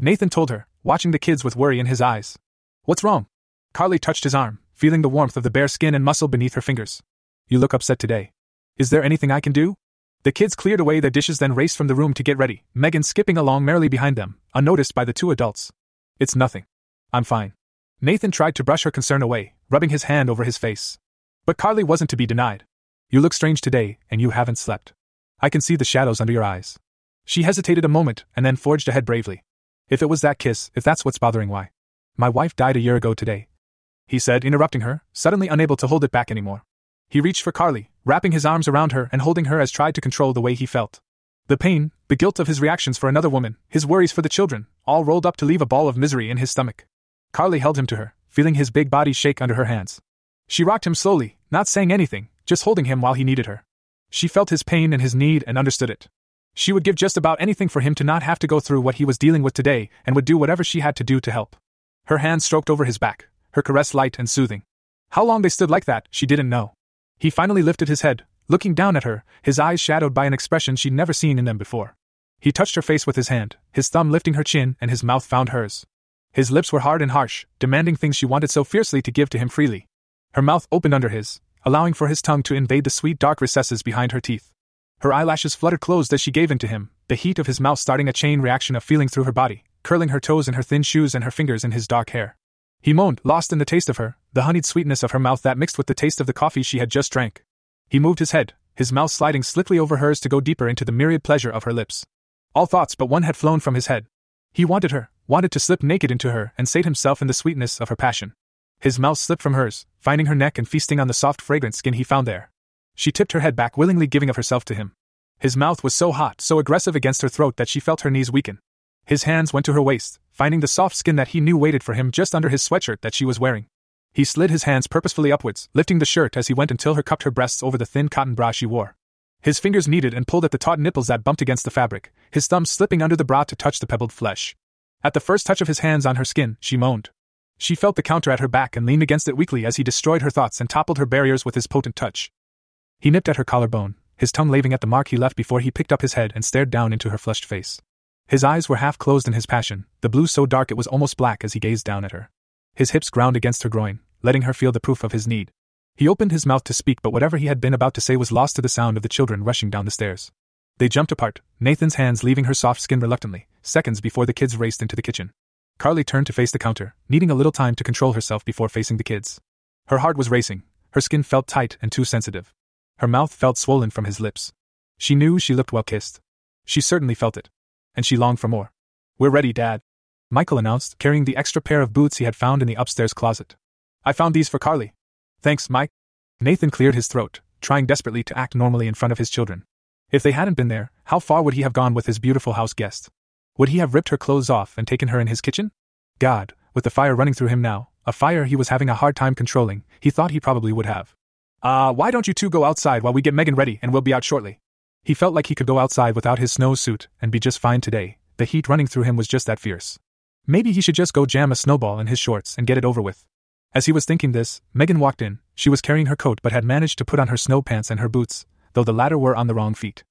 Nathan told her, watching the kids with worry in his eyes. What's wrong? Carly touched his arm, feeling the warmth of the bare skin and muscle beneath her fingers. You look upset today. Is there anything I can do? The kids cleared away their dishes then raced from the room to get ready, Megan skipping along merrily behind them, unnoticed by the two adults. It's nothing. I'm fine. Nathan tried to brush her concern away, rubbing his hand over his face. But Carly wasn't to be denied. You look strange today, and you haven't slept. I can see the shadows under your eyes. She hesitated a moment and then forged ahead bravely. If it was that kiss, if that's what's bothering why. My wife died a year ago today. He said, interrupting her, suddenly unable to hold it back anymore. He reached for Carly, wrapping his arms around her and holding her as tried to control the way he felt. The pain, the guilt of his reactions for another woman, his worries for the children, all rolled up to leave a ball of misery in his stomach. Carly held him to her, feeling his big body shake under her hands. She rocked him slowly, not saying anything, just holding him while he needed her. She felt his pain and his need and understood it. She would give just about anything for him to not have to go through what he was dealing with today and would do whatever she had to do to help. Her hand stroked over his back, her caress light and soothing. How long they stood like that, she didn't know. He finally lifted his head, looking down at her, his eyes shadowed by an expression she'd never seen in them before. He touched her face with his hand, his thumb lifting her chin, and his mouth found hers. His lips were hard and harsh, demanding things she wanted so fiercely to give to him freely. Her mouth opened under his, allowing for his tongue to invade the sweet dark recesses behind her teeth. Her eyelashes fluttered closed as she gave in to him, the heat of his mouth starting a chain reaction of feeling through her body, curling her toes in her thin shoes and her fingers in his dark hair. He moaned, lost in the taste of her, the honeyed sweetness of her mouth that mixed with the taste of the coffee she had just drank. He moved his head, his mouth sliding slickly over hers to go deeper into the myriad pleasure of her lips. All thoughts but one had flown from his head. He wanted her, wanted to slip naked into her and sate himself in the sweetness of her passion. His mouth slipped from hers, finding her neck and feasting on the soft, fragrant skin he found there. She tipped her head back, willingly giving of herself to him. His mouth was so hot, so aggressive against her throat that she felt her knees weaken. His hands went to her waist, finding the soft skin that he knew waited for him just under his sweatshirt that she was wearing. He slid his hands purposefully upwards, lifting the shirt as he went until her cupped her breasts over the thin cotton bra she wore. His fingers kneaded and pulled at the taut nipples that bumped against the fabric, his thumbs slipping under the bra to touch the pebbled flesh. At the first touch of his hands on her skin, she moaned. She felt the counter at her back and leaned against it weakly as he destroyed her thoughts and toppled her barriers with his potent touch. He nipped at her collarbone, his tongue laving at the mark he left before he picked up his head and stared down into her flushed face. His eyes were half closed in his passion, the blue so dark it was almost black as he gazed down at her. His hips ground against her groin, letting her feel the proof of his need. He opened his mouth to speak, but whatever he had been about to say was lost to the sound of the children rushing down the stairs. They jumped apart, Nathan's hands leaving her soft skin reluctantly, seconds before the kids raced into the kitchen. Carly turned to face the counter, needing a little time to control herself before facing the kids. Her heart was racing, her skin felt tight and too sensitive. Her mouth felt swollen from his lips. She knew she looked well kissed. She certainly felt it. And she longed for more. We're ready, Dad. Michael announced, carrying the extra pair of boots he had found in the upstairs closet. I found these for Carly. Thanks, Mike. Nathan cleared his throat, trying desperately to act normally in front of his children. If they hadn't been there, how far would he have gone with his beautiful house guest? Would he have ripped her clothes off and taken her in his kitchen? God, with the fire running through him now, a fire he was having a hard time controlling, he thought he probably would have. Ah, uh, why don't you two go outside while we get Megan ready and we'll be out shortly? He felt like he could go outside without his snow suit and be just fine today, the heat running through him was just that fierce. Maybe he should just go jam a snowball in his shorts and get it over with. As he was thinking this, Megan walked in. She was carrying her coat but had managed to put on her snow pants and her boots, though the latter were on the wrong feet.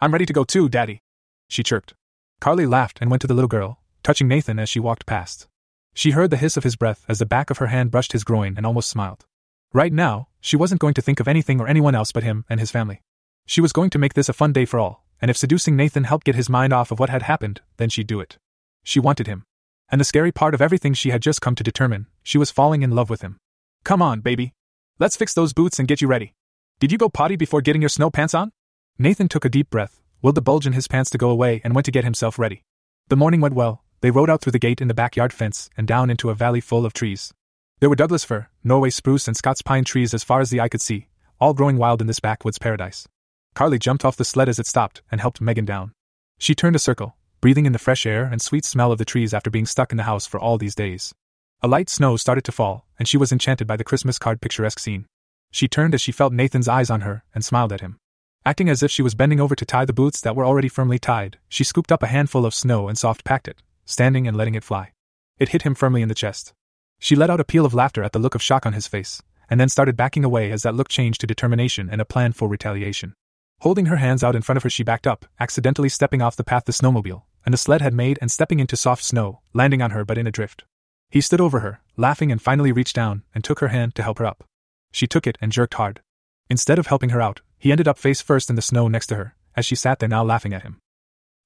I'm ready to go too, Daddy. She chirped. Carly laughed and went to the little girl, touching Nathan as she walked past. She heard the hiss of his breath as the back of her hand brushed his groin and almost smiled. Right now, she wasn't going to think of anything or anyone else but him and his family. She was going to make this a fun day for all, and if seducing Nathan helped get his mind off of what had happened, then she'd do it. She wanted him. And the scary part of everything she had just come to determine, she was falling in love with him. Come on, baby. Let's fix those boots and get you ready. Did you go potty before getting your snow pants on? Nathan took a deep breath, willed the bulge in his pants to go away, and went to get himself ready. The morning went well. They rode out through the gate in the backyard fence and down into a valley full of trees. There were Douglas fir, Norway spruce, and Scots pine trees as far as the eye could see, all growing wild in this backwoods paradise. Carly jumped off the sled as it stopped and helped Megan down. She turned a circle, breathing in the fresh air and sweet smell of the trees after being stuck in the house for all these days. A light snow started to fall, and she was enchanted by the Christmas card picturesque scene. She turned as she felt Nathan's eyes on her and smiled at him. Acting as if she was bending over to tie the boots that were already firmly tied, she scooped up a handful of snow and soft packed it, standing and letting it fly. It hit him firmly in the chest. She let out a peal of laughter at the look of shock on his face, and then started backing away as that look changed to determination and a plan for retaliation. Holding her hands out in front of her, she backed up, accidentally stepping off the path the snowmobile and the sled had made and stepping into soft snow, landing on her butt in a drift. He stood over her, laughing, and finally reached down and took her hand to help her up. She took it and jerked hard. Instead of helping her out, he ended up face first in the snow next to her, as she sat there now laughing at him.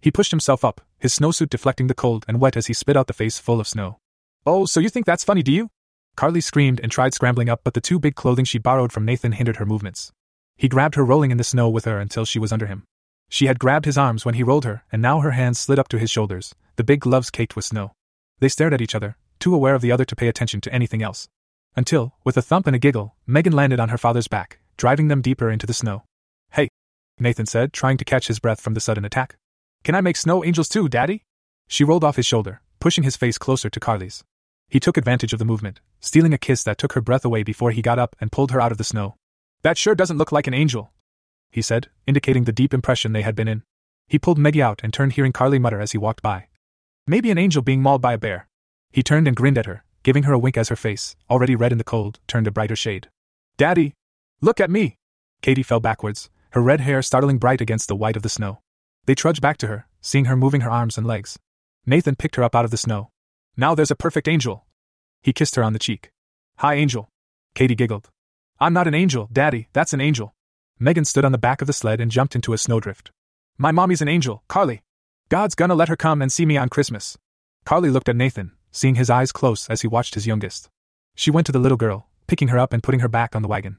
He pushed himself up, his snowsuit deflecting the cold and wet as he spit out the face full of snow. Oh, so you think that's funny, do you? Carly screamed and tried scrambling up, but the too big clothing she borrowed from Nathan hindered her movements. He grabbed her, rolling in the snow with her until she was under him. She had grabbed his arms when he rolled her, and now her hands slid up to his shoulders, the big gloves caked with snow. They stared at each other, too aware of the other to pay attention to anything else. Until, with a thump and a giggle, Megan landed on her father's back, driving them deeper into the snow. Hey, Nathan said, trying to catch his breath from the sudden attack. Can I make snow angels too, Daddy? She rolled off his shoulder, pushing his face closer to Carly's. He took advantage of the movement, stealing a kiss that took her breath away before he got up and pulled her out of the snow. That sure doesn't look like an angel, he said, indicating the deep impression they had been in. He pulled Meggie out and turned, hearing Carly mutter as he walked by. Maybe an angel being mauled by a bear. He turned and grinned at her, giving her a wink as her face, already red in the cold, turned a brighter shade. Daddy! Look at me! Katy fell backwards, her red hair startling bright against the white of the snow. They trudged back to her, seeing her moving her arms and legs. Nathan picked her up out of the snow. Now there's a perfect angel. He kissed her on the cheek. Hi, angel. Katy giggled. I'm not an angel, Daddy, that's an angel. Megan stood on the back of the sled and jumped into a snowdrift. My mommy's an angel, Carly. God's gonna let her come and see me on Christmas. Carly looked at Nathan, seeing his eyes close as he watched his youngest. She went to the little girl, picking her up and putting her back on the wagon.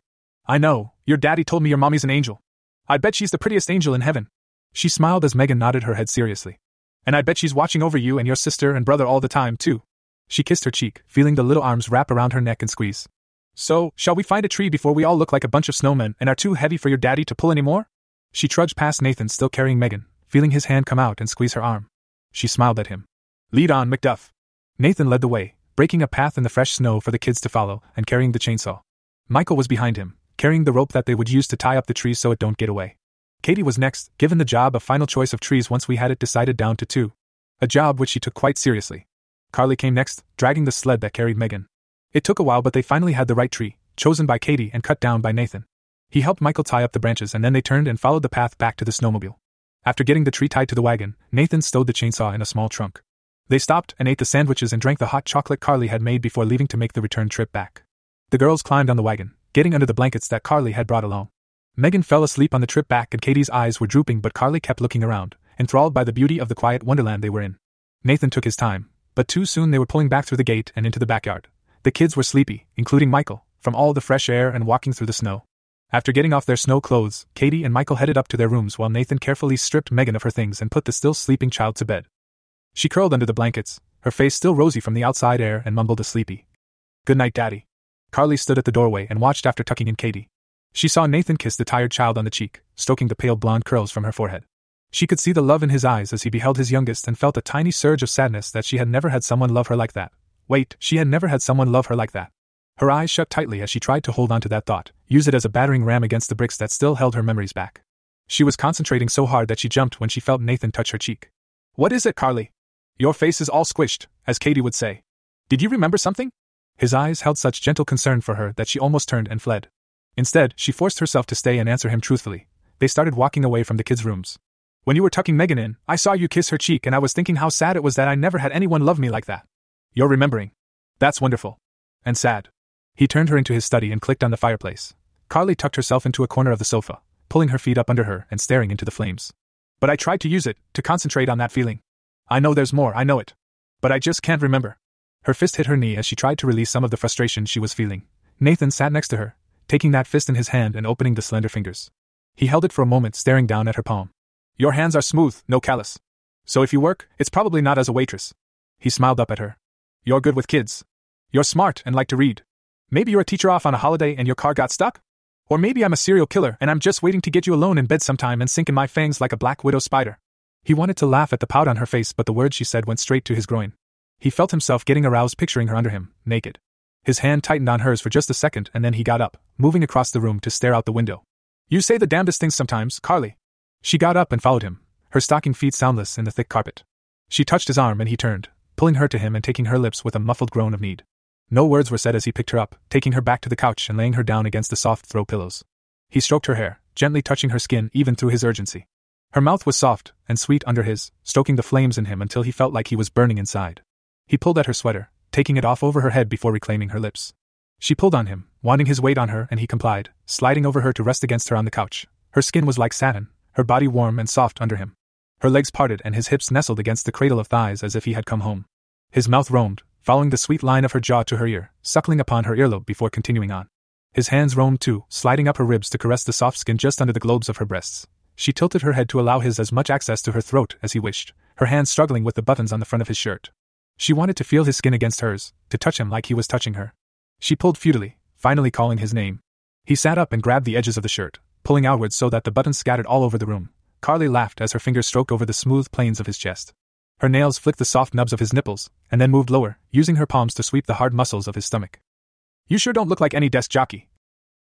I know, your daddy told me your mommy's an angel. I bet she's the prettiest angel in heaven. She smiled as Megan nodded her head seriously. And I bet she's watching over you and your sister and brother all the time, too. She kissed her cheek, feeling the little arms wrap around her neck and squeeze. So, shall we find a tree before we all look like a bunch of snowmen and are too heavy for your daddy to pull anymore? She trudged past Nathan, still carrying Megan, feeling his hand come out and squeeze her arm. She smiled at him. Lead on, Macduff. Nathan led the way, breaking a path in the fresh snow for the kids to follow and carrying the chainsaw. Michael was behind him, carrying the rope that they would use to tie up the trees so it don't get away. Katie was next, given the job of final choice of trees once we had it decided down to two. A job which she took quite seriously. Carly came next, dragging the sled that carried Megan. It took a while, but they finally had the right tree, chosen by Katie and cut down by Nathan. He helped Michael tie up the branches and then they turned and followed the path back to the snowmobile. After getting the tree tied to the wagon, Nathan stowed the chainsaw in a small trunk. They stopped and ate the sandwiches and drank the hot chocolate Carly had made before leaving to make the return trip back. The girls climbed on the wagon, getting under the blankets that Carly had brought along. Megan fell asleep on the trip back and Katie's eyes were drooping, but Carly kept looking around, enthralled by the beauty of the quiet wonderland they were in. Nathan took his time, but too soon they were pulling back through the gate and into the backyard. The kids were sleepy, including Michael, from all the fresh air and walking through the snow. After getting off their snow clothes, Katie and Michael headed up to their rooms while Nathan carefully stripped Megan of her things and put the still sleeping child to bed. She curled under the blankets, her face still rosy from the outside air, and mumbled a sleepy, Good night, Daddy. Carly stood at the doorway and watched after tucking in Katy. She saw Nathan kiss the tired child on the cheek, stroking the pale blonde curls from her forehead. She could see the love in his eyes as he beheld his youngest and felt a tiny surge of sadness that she had never had someone love her like that. Wait, she had never had someone love her like that. Her eyes shut tightly as she tried to hold on to that thought, use it as a battering ram against the bricks that still held her memories back. She was concentrating so hard that she jumped when she felt Nathan touch her cheek. What is it, Carly? Your face is all squished, as Katy would say. Did you remember something? His eyes held such gentle concern for her that she almost turned and fled. Instead, she forced herself to stay and answer him truthfully. They started walking away from the kids' rooms. When you were tucking Megan in, I saw you kiss her cheek and I was thinking how sad it was that I never had anyone love me like that. You're remembering. That's wonderful. And sad. He turned her into his study and clicked on the fireplace. Carly tucked herself into a corner of the sofa, pulling her feet up under her and staring into the flames. But I tried to use it, to concentrate on that feeling. I know there's more, I know it. But I just can't remember. Her fist hit her knee as she tried to release some of the frustration she was feeling. Nathan sat next to her, taking that fist in his hand and opening the slender fingers. He held it for a moment, staring down at her palm. Your hands are smooth, no callus. So if you work, it's probably not as a waitress. He smiled up at her. You're good with kids. You're smart and like to read. Maybe you're a teacher off on a holiday and your car got stuck? Or maybe I'm a serial killer and I'm just waiting to get you alone in bed sometime and sink in my fangs like a black widow spider. He wanted to laugh at the pout on her face, but the words she said went straight to his groin. He felt himself getting aroused picturing her under him, naked. His hand tightened on hers for just a second and then he got up, moving across the room to stare out the window. You say the damnedest things sometimes, Carly. She got up and followed him, her stocking feet soundless in the thick carpet. She touched his arm and he turned, pulling her to him and taking her lips with a muffled groan of need. No words were said as he picked her up, taking her back to the couch and laying her down against the soft throw pillows. He stroked her hair, gently touching her skin even through his urgency. Her mouth was soft and sweet under his, stoking the flames in him until he felt like he was burning inside. He pulled at her sweater, taking it off over her head before reclaiming her lips. She pulled on him, wanting his weight on her, and he complied, sliding over her to rest against her on the couch. Her skin was like satin, her body warm and soft under him. Her legs parted and his hips nestled against the cradle of thighs as if he had come home. His mouth roamed, following the sweet line of her jaw to her ear, suckling upon her earlobe before continuing on. His hands roamed too, sliding up her ribs to caress the soft skin just under the globes of her breasts. She tilted her head to allow his as much access to her throat as he wished, her hands struggling with the buttons on the front of his shirt. She wanted to feel his skin against hers, to touch him like he was touching her. She pulled futilely, finally calling his name. He sat up and grabbed the edges of the shirt, pulling outwards so that the buttons scattered all over the room. Carly laughed as her fingers stroked over the smooth planes of his chest. Her nails flicked the soft nubs of his nipples, and then moved lower, using her palms to sweep the hard muscles of his stomach. You sure don't look like any desk jockey.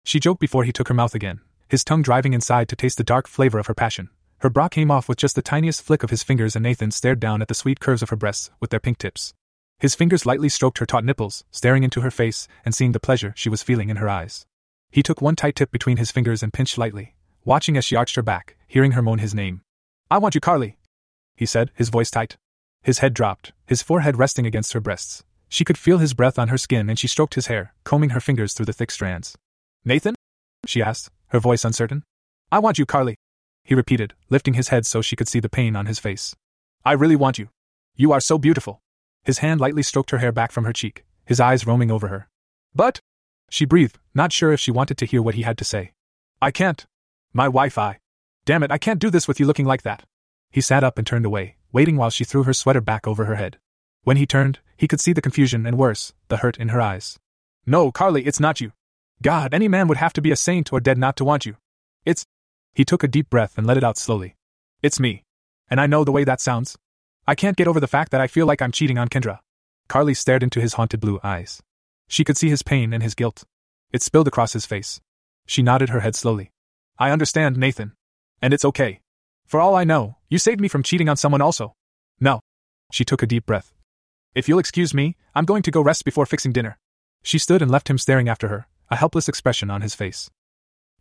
She joked before he took her mouth again, his tongue driving inside to taste the dark flavor of her passion. Her bra came off with just the tiniest flick of his fingers, and Nathan stared down at the sweet curves of her breasts with their pink tips. His fingers lightly stroked her taut nipples, staring into her face and seeing the pleasure she was feeling in her eyes. He took one tight tip between his fingers and pinched lightly, watching as she arched her back, hearing her moan his name. I want you, Carly, he said, his voice tight. His head dropped, his forehead resting against her breasts. She could feel his breath on her skin and she stroked his hair, combing her fingers through the thick strands. Nathan? she asked, her voice uncertain. I want you, Carly, he repeated, lifting his head so she could see the pain on his face. I really want you. You are so beautiful. His hand lightly stroked her hair back from her cheek, his eyes roaming over her. But, she breathed, not sure if she wanted to hear what he had to say. I can't. My Wi Fi. Damn it, I can't do this with you looking like that. He sat up and turned away, waiting while she threw her sweater back over her head. When he turned, he could see the confusion and worse, the hurt in her eyes. No, Carly, it's not you. God, any man would have to be a saint or dead not to want you. It's. He took a deep breath and let it out slowly. It's me. And I know the way that sounds. I can't get over the fact that I feel like I'm cheating on Kendra. Carly stared into his haunted blue eyes. She could see his pain and his guilt. It spilled across his face. She nodded her head slowly. I understand, Nathan. And it's okay. For all I know, you saved me from cheating on someone also. No. She took a deep breath. If you'll excuse me, I'm going to go rest before fixing dinner. She stood and left him staring after her, a helpless expression on his face.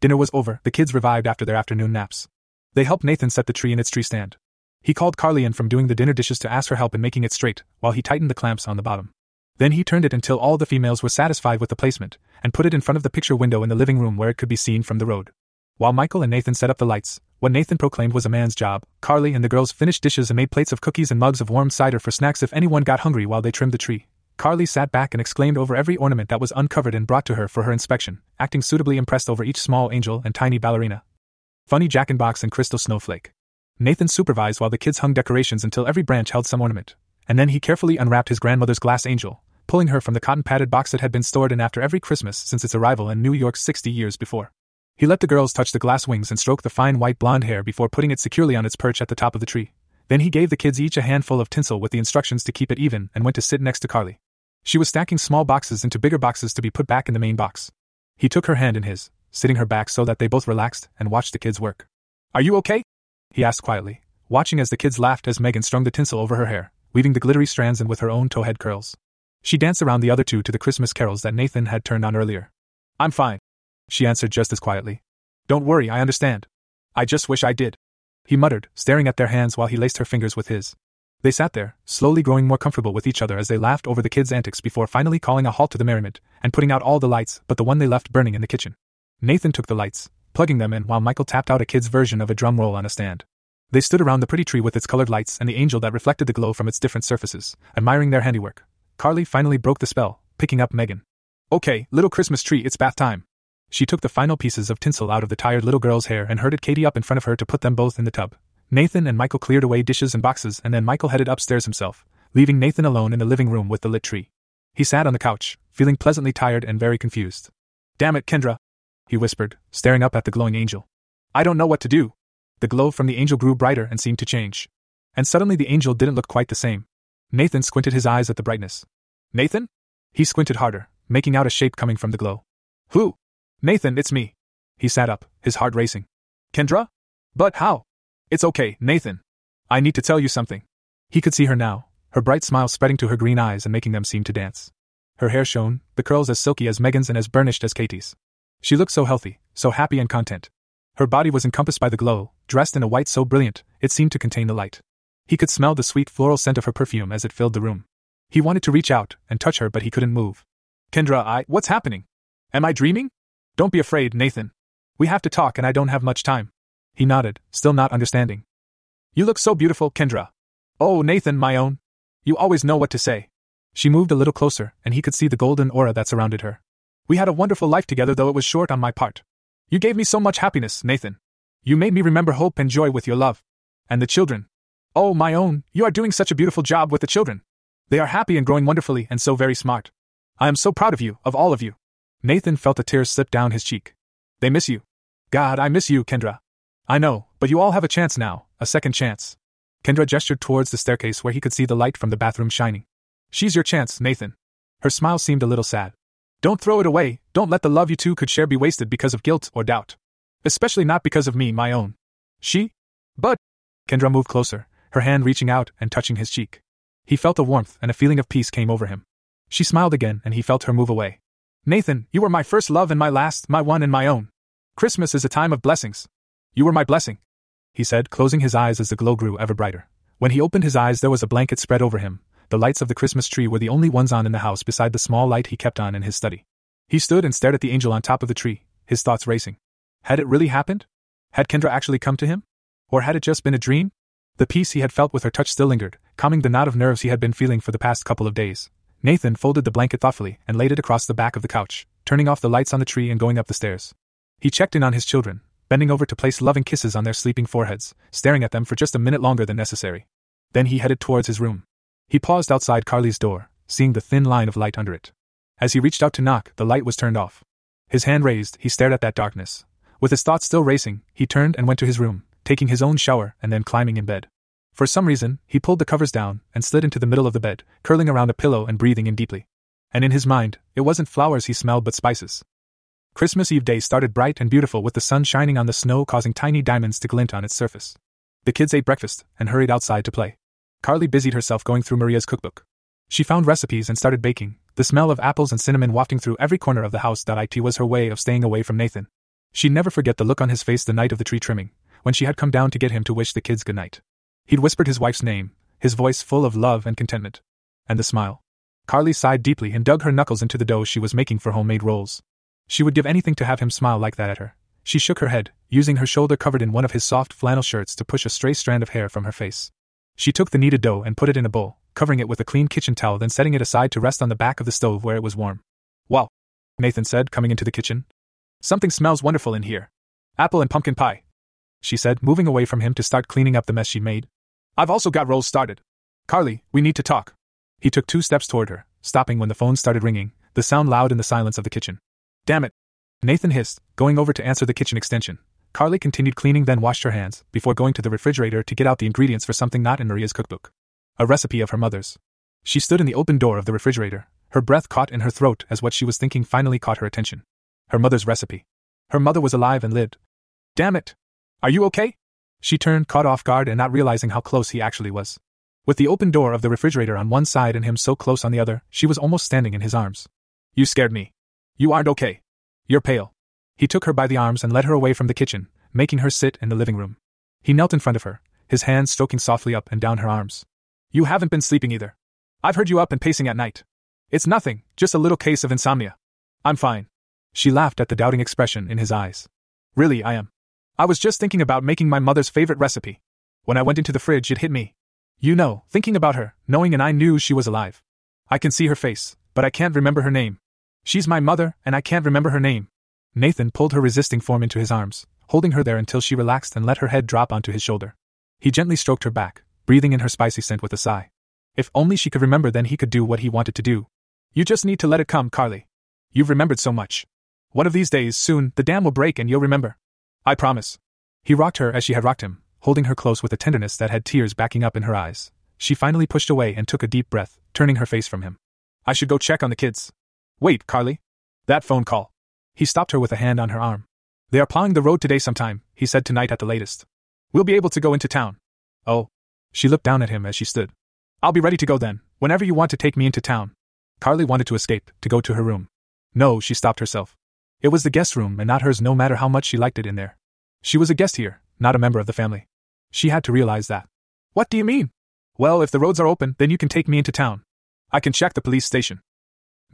Dinner was over, the kids revived after their afternoon naps. They helped Nathan set the tree in its tree stand. He called Carly in from doing the dinner dishes to ask her help in making it straight, while he tightened the clamps on the bottom. Then he turned it until all the females were satisfied with the placement, and put it in front of the picture window in the living room where it could be seen from the road. While Michael and Nathan set up the lights, what Nathan proclaimed was a man's job, Carly and the girls finished dishes and made plates of cookies and mugs of warm cider for snacks if anyone got hungry while they trimmed the tree. Carly sat back and exclaimed over every ornament that was uncovered and brought to her for her inspection, acting suitably impressed over each small angel and tiny ballerina. Funny jack in box and crystal snowflake. Nathan supervised while the kids hung decorations until every branch held some ornament, and then he carefully unwrapped his grandmother's glass angel, pulling her from the cotton padded box that had been stored in after every Christmas since its arrival in New York 60 years before. He let the girls touch the glass wings and stroke the fine white blonde hair before putting it securely on its perch at the top of the tree. Then he gave the kids each a handful of tinsel with the instructions to keep it even and went to sit next to Carly. She was stacking small boxes into bigger boxes to be put back in the main box. He took her hand in his, sitting her back so that they both relaxed and watched the kids work. Are you okay? He asked quietly, watching as the kids laughed as Megan strung the tinsel over her hair, weaving the glittery strands in with her own towhead curls. She danced around the other two to the Christmas carols that Nathan had turned on earlier. I'm fine, she answered just as quietly. Don't worry, I understand. I just wish I did. He muttered, staring at their hands while he laced her fingers with his. They sat there, slowly growing more comfortable with each other as they laughed over the kids' antics before finally calling a halt to the merriment and putting out all the lights but the one they left burning in the kitchen. Nathan took the lights, plugging them in while Michael tapped out a kid's version of a drum roll on a stand. They stood around the pretty tree with its colored lights and the angel that reflected the glow from its different surfaces, admiring their handiwork. Carly finally broke the spell, picking up Megan. Okay, little Christmas tree, it's bath time. She took the final pieces of tinsel out of the tired little girl's hair and herded Katie up in front of her to put them both in the tub. Nathan and Michael cleared away dishes and boxes, and then Michael headed upstairs himself, leaving Nathan alone in the living room with the lit tree. He sat on the couch, feeling pleasantly tired and very confused. Damn it, Kendra, he whispered, staring up at the glowing angel. I don't know what to do. The glow from the angel grew brighter and seemed to change. And suddenly the angel didn't look quite the same. Nathan squinted his eyes at the brightness. Nathan? He squinted harder, making out a shape coming from the glow. Who? Nathan, it's me. He sat up, his heart racing. Kendra? But how? It's okay, Nathan. I need to tell you something. He could see her now, her bright smile spreading to her green eyes and making them seem to dance. Her hair shone, the curls as silky as Megan's and as burnished as Katie's. She looked so healthy, so happy and content. Her body was encompassed by the glow, dressed in a white so brilliant, it seemed to contain the light. He could smell the sweet floral scent of her perfume as it filled the room. He wanted to reach out and touch her, but he couldn't move. Kendra, I. What's happening? Am I dreaming? Don't be afraid, Nathan. We have to talk, and I don't have much time. He nodded, still not understanding. You look so beautiful, Kendra. Oh, Nathan, my own. You always know what to say. She moved a little closer, and he could see the golden aura that surrounded her. We had a wonderful life together, though it was short on my part. You gave me so much happiness, Nathan. You made me remember hope and joy with your love. And the children. Oh, my own, you are doing such a beautiful job with the children. They are happy and growing wonderfully and so very smart. I am so proud of you, of all of you. Nathan felt a tear slip down his cheek. They miss you. God, I miss you, Kendra. I know, but you all have a chance now, a second chance. Kendra gestured towards the staircase where he could see the light from the bathroom shining. She's your chance, Nathan. Her smile seemed a little sad. Don't throw it away, don't let the love you two could share be wasted because of guilt or doubt. Especially not because of me, my own. She? But. Kendra moved closer, her hand reaching out and touching his cheek. He felt a warmth and a feeling of peace came over him. She smiled again and he felt her move away. Nathan, you were my first love and my last, my one and my own. Christmas is a time of blessings. You were my blessing, he said, closing his eyes as the glow grew ever brighter. When he opened his eyes, there was a blanket spread over him. The lights of the Christmas tree were the only ones on in the house beside the small light he kept on in his study. He stood and stared at the angel on top of the tree, his thoughts racing. Had it really happened? Had Kendra actually come to him? Or had it just been a dream? The peace he had felt with her touch still lingered, calming the knot of nerves he had been feeling for the past couple of days. Nathan folded the blanket thoughtfully and laid it across the back of the couch, turning off the lights on the tree and going up the stairs. He checked in on his children, bending over to place loving kisses on their sleeping foreheads, staring at them for just a minute longer than necessary. Then he headed towards his room. He paused outside Carly's door, seeing the thin line of light under it. As he reached out to knock, the light was turned off. His hand raised, he stared at that darkness. With his thoughts still racing, he turned and went to his room, taking his own shower and then climbing in bed. For some reason, he pulled the covers down and slid into the middle of the bed, curling around a pillow and breathing in deeply. And in his mind, it wasn't flowers he smelled but spices. Christmas Eve day started bright and beautiful with the sun shining on the snow, causing tiny diamonds to glint on its surface. The kids ate breakfast and hurried outside to play. Carly busied herself going through Maria's cookbook. She found recipes and started baking, the smell of apples and cinnamon wafting through every corner of the house. It was her way of staying away from Nathan. She'd never forget the look on his face the night of the tree trimming, when she had come down to get him to wish the kids good night. He'd whispered his wife's name, his voice full of love and contentment. And the smile. Carly sighed deeply and dug her knuckles into the dough she was making for homemade rolls. She would give anything to have him smile like that at her. She shook her head, using her shoulder covered in one of his soft flannel shirts to push a stray strand of hair from her face. She took the kneaded dough and put it in a bowl, covering it with a clean kitchen towel, then setting it aside to rest on the back of the stove where it was warm. Wow, Nathan said, coming into the kitchen. Something smells wonderful in here. Apple and pumpkin pie she said, moving away from him to start cleaning up the mess she'd made. I've also got rolls started. Carly, we need to talk. He took two steps toward her, stopping when the phone started ringing, the sound loud in the silence of the kitchen. Damn it! Nathan hissed, going over to answer the kitchen extension. Carly continued cleaning, then washed her hands, before going to the refrigerator to get out the ingredients for something not in Maria's cookbook. A recipe of her mother's. She stood in the open door of the refrigerator, her breath caught in her throat as what she was thinking finally caught her attention. Her mother's recipe. Her mother was alive and lived. Damn it! Are you okay? She turned, caught off guard and not realizing how close he actually was. With the open door of the refrigerator on one side and him so close on the other, she was almost standing in his arms. You scared me. You aren't okay. You're pale. He took her by the arms and led her away from the kitchen, making her sit in the living room. He knelt in front of her, his hands stroking softly up and down her arms. You haven't been sleeping either. I've heard you up and pacing at night. It's nothing, just a little case of insomnia. I'm fine. She laughed at the doubting expression in his eyes. Really, I am. I was just thinking about making my mother's favorite recipe. When I went into the fridge, it hit me. You know, thinking about her, knowing and I knew she was alive. I can see her face, but I can't remember her name. She's my mother, and I can't remember her name. Nathan pulled her resisting form into his arms, holding her there until she relaxed and let her head drop onto his shoulder. He gently stroked her back, breathing in her spicy scent with a sigh. If only she could remember, then he could do what he wanted to do. You just need to let it come, Carly. You've remembered so much. One of these days, soon, the dam will break and you'll remember. I promise. He rocked her as she had rocked him, holding her close with a tenderness that had tears backing up in her eyes. She finally pushed away and took a deep breath, turning her face from him. I should go check on the kids. Wait, Carly. That phone call. He stopped her with a hand on her arm. They are plowing the road today sometime, he said tonight at the latest. We'll be able to go into town. Oh. She looked down at him as she stood. I'll be ready to go then, whenever you want to take me into town. Carly wanted to escape, to go to her room. No, she stopped herself. It was the guest room and not hers no matter how much she liked it in there. She was a guest here, not a member of the family. She had to realize that. What do you mean? Well, if the roads are open, then you can take me into town. I can check the police station.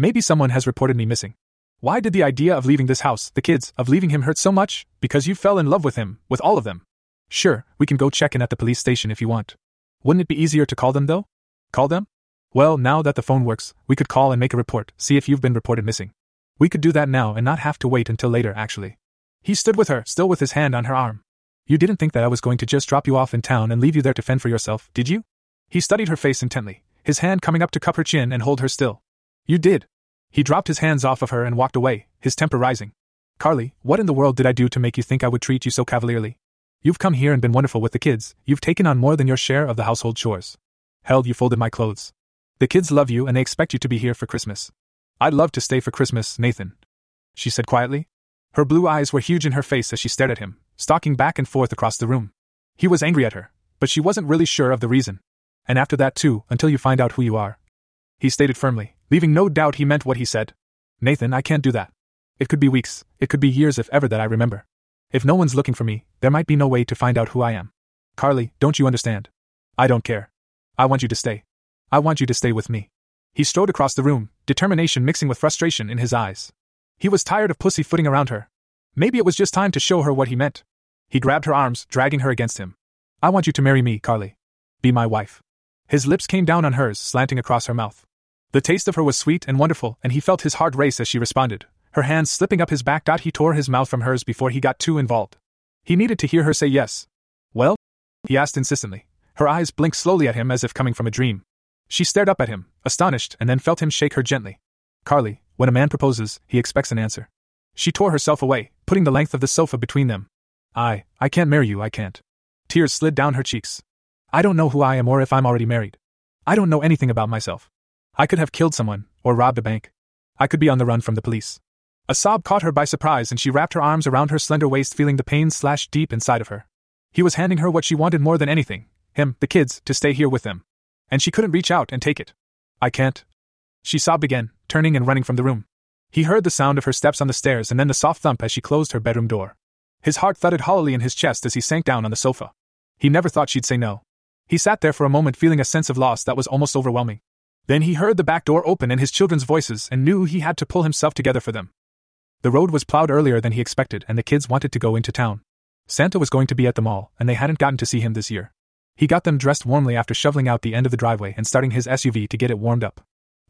Maybe someone has reported me missing. Why did the idea of leaving this house, the kids, of leaving him hurt so much? Because you fell in love with him, with all of them. Sure, we can go check in at the police station if you want. Wouldn't it be easier to call them, though? Call them? Well, now that the phone works, we could call and make a report, see if you've been reported missing. We could do that now and not have to wait until later, actually. He stood with her, still with his hand on her arm. You didn't think that I was going to just drop you off in town and leave you there to fend for yourself, did you? He studied her face intently, his hand coming up to cup her chin and hold her still. You did. He dropped his hands off of her and walked away, his temper rising. Carly, what in the world did I do to make you think I would treat you so cavalierly? You've come here and been wonderful with the kids, you've taken on more than your share of the household chores. Hell, you folded my clothes. The kids love you and they expect you to be here for Christmas. I'd love to stay for Christmas, Nathan. She said quietly. Her blue eyes were huge in her face as she stared at him, stalking back and forth across the room. He was angry at her, but she wasn't really sure of the reason. And after that, too, until you find out who you are. He stated firmly, leaving no doubt he meant what he said. Nathan, I can't do that. It could be weeks, it could be years if ever that I remember. If no one's looking for me, there might be no way to find out who I am. Carly, don't you understand? I don't care. I want you to stay. I want you to stay with me. He strode across the room, determination mixing with frustration in his eyes. He was tired of pussyfooting around her. Maybe it was just time to show her what he meant. He grabbed her arms, dragging her against him. I want you to marry me, Carly. Be my wife. His lips came down on hers, slanting across her mouth. The taste of her was sweet and wonderful, and he felt his heart race as she responded, her hands slipping up his back. He tore his mouth from hers before he got too involved. He needed to hear her say yes. Well? He asked insistently. Her eyes blinked slowly at him as if coming from a dream. She stared up at him, astonished, and then felt him shake her gently. Carly, when a man proposes, he expects an answer. She tore herself away, putting the length of the sofa between them. I, I can't marry you, I can't. Tears slid down her cheeks. I don't know who I am or if I'm already married. I don't know anything about myself. I could have killed someone, or robbed a bank. I could be on the run from the police. A sob caught her by surprise and she wrapped her arms around her slender waist, feeling the pain slash deep inside of her. He was handing her what she wanted more than anything him, the kids, to stay here with them and she couldn't reach out and take it. I can't. She sobbed again, turning and running from the room. He heard the sound of her steps on the stairs and then the soft thump as she closed her bedroom door. His heart thudded hollowly in his chest as he sank down on the sofa. He never thought she'd say no. He sat there for a moment feeling a sense of loss that was almost overwhelming. Then he heard the back door open and his children's voices and knew he had to pull himself together for them. The road was plowed earlier than he expected and the kids wanted to go into town. Santa was going to be at the mall and they hadn't gotten to see him this year. He got them dressed warmly after shoveling out the end of the driveway and starting his SUV to get it warmed up.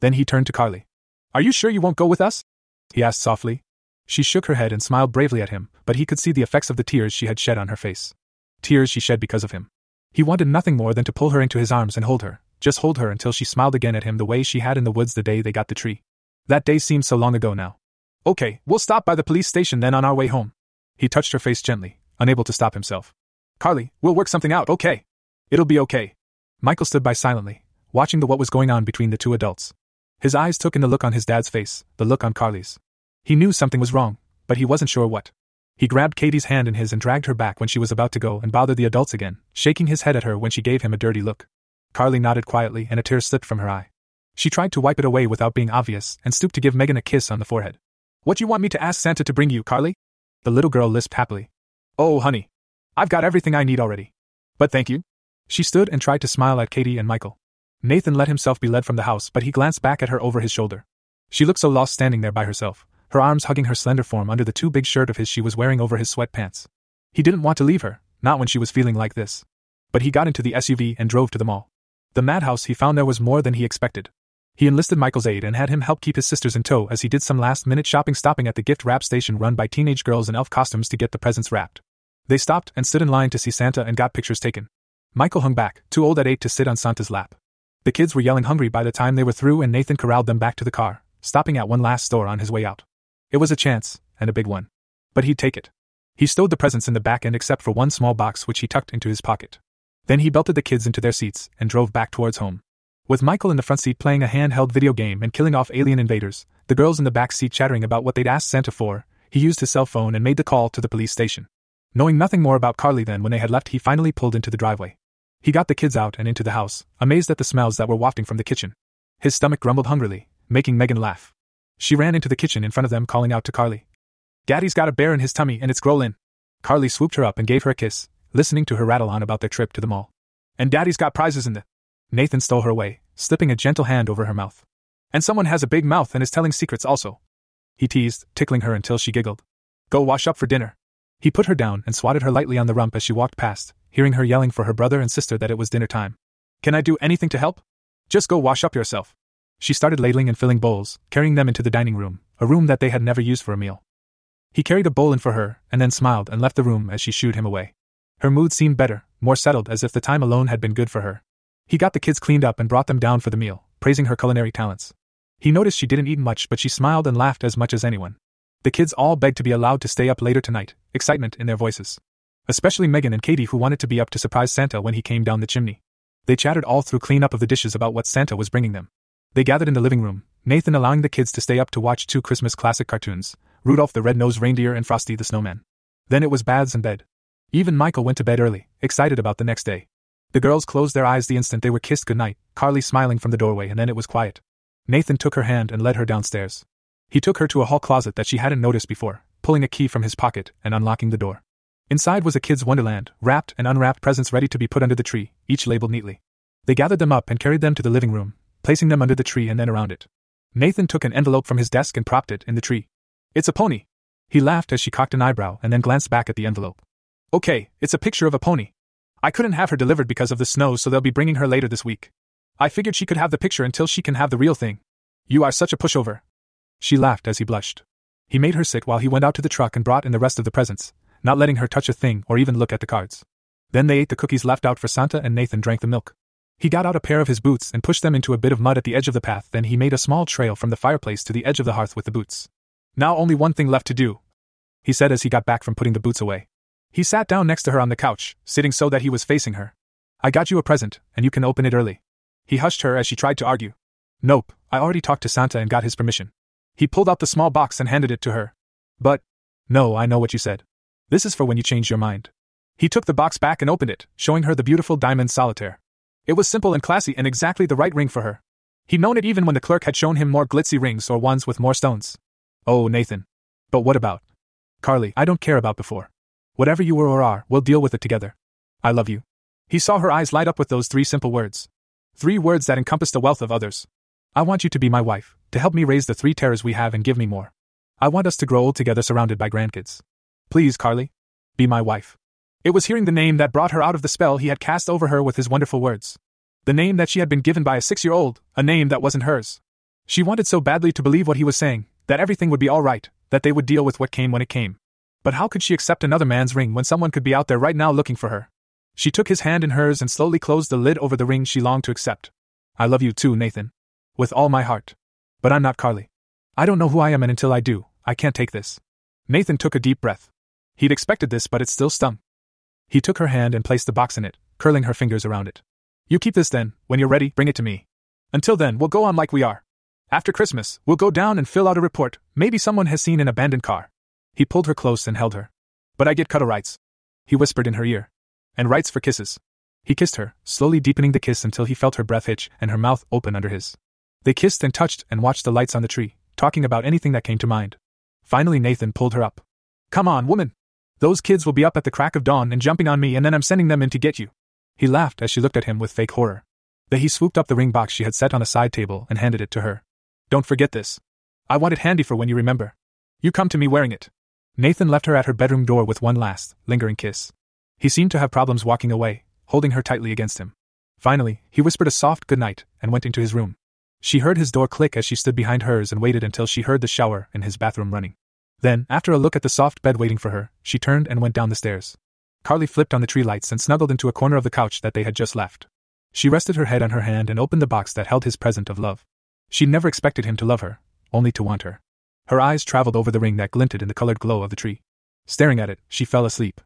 Then he turned to Carly. Are you sure you won't go with us? He asked softly. She shook her head and smiled bravely at him, but he could see the effects of the tears she had shed on her face. Tears she shed because of him. He wanted nothing more than to pull her into his arms and hold her, just hold her until she smiled again at him the way she had in the woods the day they got the tree. That day seems so long ago now. Okay, we'll stop by the police station then on our way home. He touched her face gently, unable to stop himself. Carly, we'll work something out, okay? It'll be okay. Michael stood by silently, watching the what was going on between the two adults. His eyes took in the look on his dad's face, the look on Carly's. He knew something was wrong, but he wasn't sure what. He grabbed Katie's hand in his and dragged her back when she was about to go and bother the adults again, shaking his head at her when she gave him a dirty look. Carly nodded quietly and a tear slipped from her eye. She tried to wipe it away without being obvious and stooped to give Megan a kiss on the forehead. What do you want me to ask Santa to bring you, Carly? The little girl lisped happily. Oh, honey. I've got everything I need already. But thank you. She stood and tried to smile at Katie and Michael. Nathan let himself be led from the house, but he glanced back at her over his shoulder. She looked so lost standing there by herself, her arms hugging her slender form under the too big shirt of his she was wearing over his sweatpants. He didn't want to leave her, not when she was feeling like this. But he got into the SUV and drove to the mall. The madhouse he found there was more than he expected. He enlisted Michael's aid and had him help keep his sisters in tow as he did some last minute shopping, stopping at the gift wrap station run by teenage girls in elf costumes to get the presents wrapped. They stopped and stood in line to see Santa and got pictures taken. Michael hung back, too old at eight to sit on Santa's lap. The kids were yelling hungry by the time they were through, and Nathan corralled them back to the car, stopping at one last store on his way out. It was a chance, and a big one. But he'd take it. He stowed the presents in the back end except for one small box which he tucked into his pocket. Then he belted the kids into their seats and drove back towards home. With Michael in the front seat playing a handheld video game and killing off alien invaders, the girls in the back seat chattering about what they'd asked Santa for, he used his cell phone and made the call to the police station. Knowing nothing more about Carly than when they had left, he finally pulled into the driveway. He got the kids out and into the house, amazed at the smells that were wafting from the kitchen. His stomach grumbled hungrily, making Megan laugh. She ran into the kitchen in front of them, calling out to Carly. Daddy's got a bear in his tummy and it's growlin'. Carly swooped her up and gave her a kiss, listening to her rattle on about their trip to the mall. And Daddy's got prizes in the. Nathan stole her away, slipping a gentle hand over her mouth. And someone has a big mouth and is telling secrets also. He teased, tickling her until she giggled. Go wash up for dinner. He put her down and swatted her lightly on the rump as she walked past, hearing her yelling for her brother and sister that it was dinner time. Can I do anything to help? Just go wash up yourself. She started ladling and filling bowls, carrying them into the dining room, a room that they had never used for a meal. He carried a bowl in for her, and then smiled and left the room as she shooed him away. Her mood seemed better, more settled, as if the time alone had been good for her. He got the kids cleaned up and brought them down for the meal, praising her culinary talents. He noticed she didn't eat much, but she smiled and laughed as much as anyone. The kids all begged to be allowed to stay up later tonight, excitement in their voices. Especially Megan and Katie, who wanted to be up to surprise Santa when he came down the chimney. They chattered all through cleanup of the dishes about what Santa was bringing them. They gathered in the living room, Nathan allowing the kids to stay up to watch two Christmas classic cartoons Rudolph the Red-Nosed Reindeer and Frosty the Snowman. Then it was baths and bed. Even Michael went to bed early, excited about the next day. The girls closed their eyes the instant they were kissed goodnight, Carly smiling from the doorway, and then it was quiet. Nathan took her hand and led her downstairs. He took her to a hall closet that she hadn't noticed before, pulling a key from his pocket and unlocking the door. Inside was a kid's wonderland, wrapped and unwrapped presents ready to be put under the tree, each labeled neatly. They gathered them up and carried them to the living room, placing them under the tree and then around it. Nathan took an envelope from his desk and propped it in the tree. It's a pony. He laughed as she cocked an eyebrow and then glanced back at the envelope. Okay, it's a picture of a pony. I couldn't have her delivered because of the snow, so they'll be bringing her later this week. I figured she could have the picture until she can have the real thing. You are such a pushover. She laughed as he blushed. He made her sit while he went out to the truck and brought in the rest of the presents, not letting her touch a thing or even look at the cards. Then they ate the cookies left out for Santa and Nathan drank the milk. He got out a pair of his boots and pushed them into a bit of mud at the edge of the path, then he made a small trail from the fireplace to the edge of the hearth with the boots. Now only one thing left to do, he said as he got back from putting the boots away. He sat down next to her on the couch, sitting so that he was facing her. I got you a present, and you can open it early. He hushed her as she tried to argue. Nope, I already talked to Santa and got his permission. He pulled out the small box and handed it to her. But. No, I know what you said. This is for when you change your mind. He took the box back and opened it, showing her the beautiful diamond solitaire. It was simple and classy and exactly the right ring for her. He'd known it even when the clerk had shown him more glitzy rings or ones with more stones. Oh, Nathan. But what about? Carly, I don't care about before. Whatever you were or are, we'll deal with it together. I love you. He saw her eyes light up with those three simple words. Three words that encompassed a wealth of others. I want you to be my wife, to help me raise the three terrors we have and give me more. I want us to grow old together surrounded by grandkids. Please, Carly. Be my wife. It was hearing the name that brought her out of the spell he had cast over her with his wonderful words. The name that she had been given by a six year old, a name that wasn't hers. She wanted so badly to believe what he was saying, that everything would be all right, that they would deal with what came when it came. But how could she accept another man's ring when someone could be out there right now looking for her? She took his hand in hers and slowly closed the lid over the ring she longed to accept. I love you too, Nathan. With all my heart. But I'm not Carly. I don't know who I am, and until I do, I can't take this. Nathan took a deep breath. He'd expected this, but it still stung. He took her hand and placed the box in it, curling her fingers around it. You keep this then, when you're ready, bring it to me. Until then, we'll go on like we are. After Christmas, we'll go down and fill out a report. Maybe someone has seen an abandoned car. He pulled her close and held her. But I get cuddle rights. He whispered in her ear. And rights for kisses. He kissed her, slowly deepening the kiss until he felt her breath hitch and her mouth open under his. They kissed and touched and watched the lights on the tree, talking about anything that came to mind. Finally, Nathan pulled her up. Come on, woman! Those kids will be up at the crack of dawn and jumping on me, and then I'm sending them in to get you. He laughed as she looked at him with fake horror. Then he swooped up the ring box she had set on a side table and handed it to her. Don't forget this. I want it handy for when you remember. You come to me wearing it. Nathan left her at her bedroom door with one last, lingering kiss. He seemed to have problems walking away, holding her tightly against him. Finally, he whispered a soft good night and went into his room. She heard his door click as she stood behind hers and waited until she heard the shower in his bathroom running. Then, after a look at the soft bed waiting for her, she turned and went down the stairs. Carly flipped on the tree lights and snuggled into a corner of the couch that they had just left. She rested her head on her hand and opened the box that held his present of love. She never expected him to love her, only to want her. Her eyes traveled over the ring that glinted in the colored glow of the tree. Staring at it, she fell asleep.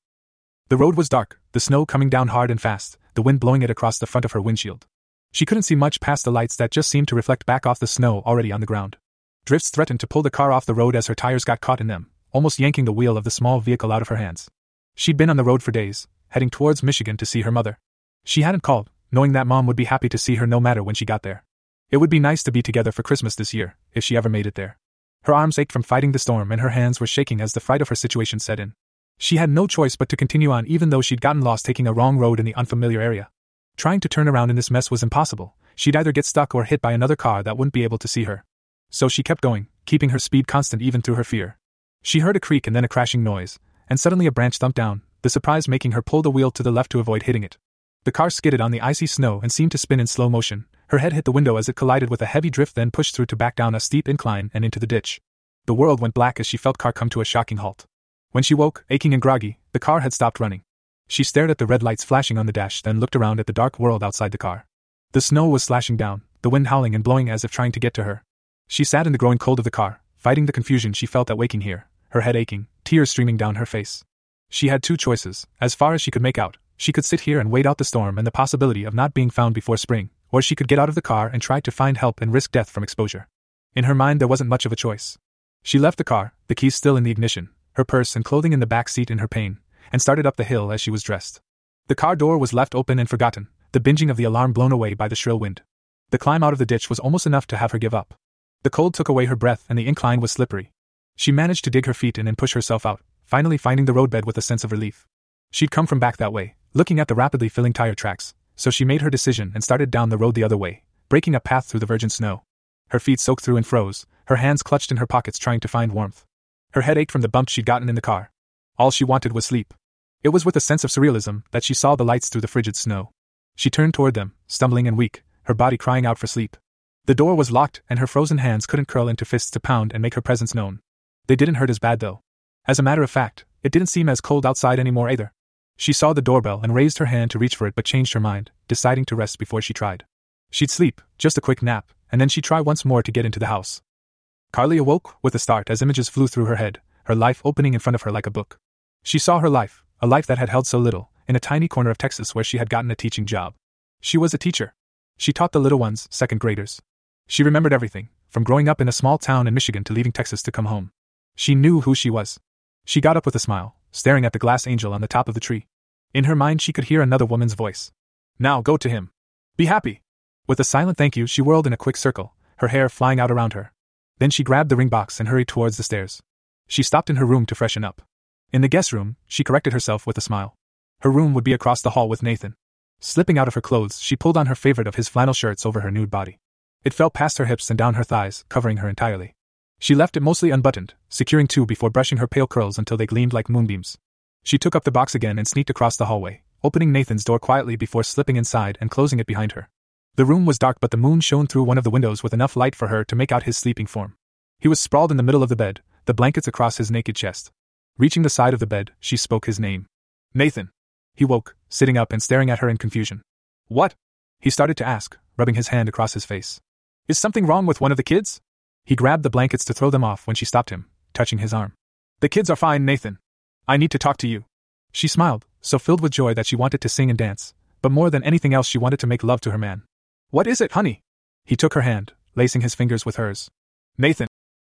The road was dark, the snow coming down hard and fast, the wind blowing it across the front of her windshield. She couldn't see much past the lights that just seemed to reflect back off the snow already on the ground. Drifts threatened to pull the car off the road as her tires got caught in them, almost yanking the wheel of the small vehicle out of her hands. She'd been on the road for days, heading towards Michigan to see her mother. She hadn't called, knowing that mom would be happy to see her no matter when she got there. It would be nice to be together for Christmas this year, if she ever made it there. Her arms ached from fighting the storm and her hands were shaking as the fright of her situation set in. She had no choice but to continue on even though she'd gotten lost taking a wrong road in the unfamiliar area. Trying to turn around in this mess was impossible. She'd either get stuck or hit by another car that wouldn't be able to see her. So she kept going, keeping her speed constant even through her fear. She heard a creak and then a crashing noise, and suddenly a branch thumped down, the surprise making her pull the wheel to the left to avoid hitting it. The car skidded on the icy snow and seemed to spin in slow motion. Her head hit the window as it collided with a heavy drift, then pushed through to back down a steep incline and into the ditch. The world went black as she felt car come to a shocking halt. When she woke, aching and groggy, the car had stopped running. She stared at the red lights flashing on the dash, then looked around at the dark world outside the car. The snow was slashing down, the wind howling and blowing as if trying to get to her. She sat in the growing cold of the car, fighting the confusion she felt at waking here, her head aching, tears streaming down her face. She had two choices, as far as she could make out. She could sit here and wait out the storm and the possibility of not being found before spring, or she could get out of the car and try to find help and risk death from exposure. In her mind, there wasn't much of a choice. She left the car, the keys still in the ignition, her purse and clothing in the back seat in her pain, and started up the hill as she was dressed. The car door was left open and forgotten, the binging of the alarm blown away by the shrill wind. The climb out of the ditch was almost enough to have her give up. The cold took away her breath and the incline was slippery. She managed to dig her feet in and push herself out, finally finding the roadbed with a sense of relief. She'd come from back that way, looking at the rapidly filling tire tracks, so she made her decision and started down the road the other way, breaking a path through the virgin snow. Her feet soaked through and froze, her hands clutched in her pockets trying to find warmth. Her head ached from the bumps she'd gotten in the car. All she wanted was sleep. It was with a sense of surrealism that she saw the lights through the frigid snow. She turned toward them, stumbling and weak, her body crying out for sleep. The door was locked, and her frozen hands couldn't curl into fists to pound and make her presence known. They didn't hurt as bad, though. As a matter of fact, it didn't seem as cold outside anymore either. She saw the doorbell and raised her hand to reach for it but changed her mind, deciding to rest before she tried. She'd sleep, just a quick nap, and then she'd try once more to get into the house. Carly awoke with a start as images flew through her head, her life opening in front of her like a book. She saw her life, a life that had held so little, in a tiny corner of Texas where she had gotten a teaching job. She was a teacher. She taught the little ones, second graders. She remembered everything, from growing up in a small town in Michigan to leaving Texas to come home. She knew who she was. She got up with a smile, staring at the glass angel on the top of the tree. In her mind, she could hear another woman's voice. Now go to him. Be happy. With a silent thank you, she whirled in a quick circle, her hair flying out around her. Then she grabbed the ring box and hurried towards the stairs. She stopped in her room to freshen up. In the guest room, she corrected herself with a smile. Her room would be across the hall with Nathan. Slipping out of her clothes, she pulled on her favorite of his flannel shirts over her nude body. It fell past her hips and down her thighs, covering her entirely. She left it mostly unbuttoned, securing two before brushing her pale curls until they gleamed like moonbeams. She took up the box again and sneaked across the hallway, opening Nathan's door quietly before slipping inside and closing it behind her. The room was dark, but the moon shone through one of the windows with enough light for her to make out his sleeping form. He was sprawled in the middle of the bed, the blankets across his naked chest. Reaching the side of the bed, she spoke his name. Nathan. He woke, sitting up and staring at her in confusion. What? He started to ask, rubbing his hand across his face. Is something wrong with one of the kids? He grabbed the blankets to throw them off when she stopped him, touching his arm. The kids are fine, Nathan. I need to talk to you. She smiled, so filled with joy that she wanted to sing and dance, but more than anything else, she wanted to make love to her man. What is it, honey? He took her hand, lacing his fingers with hers. Nathan.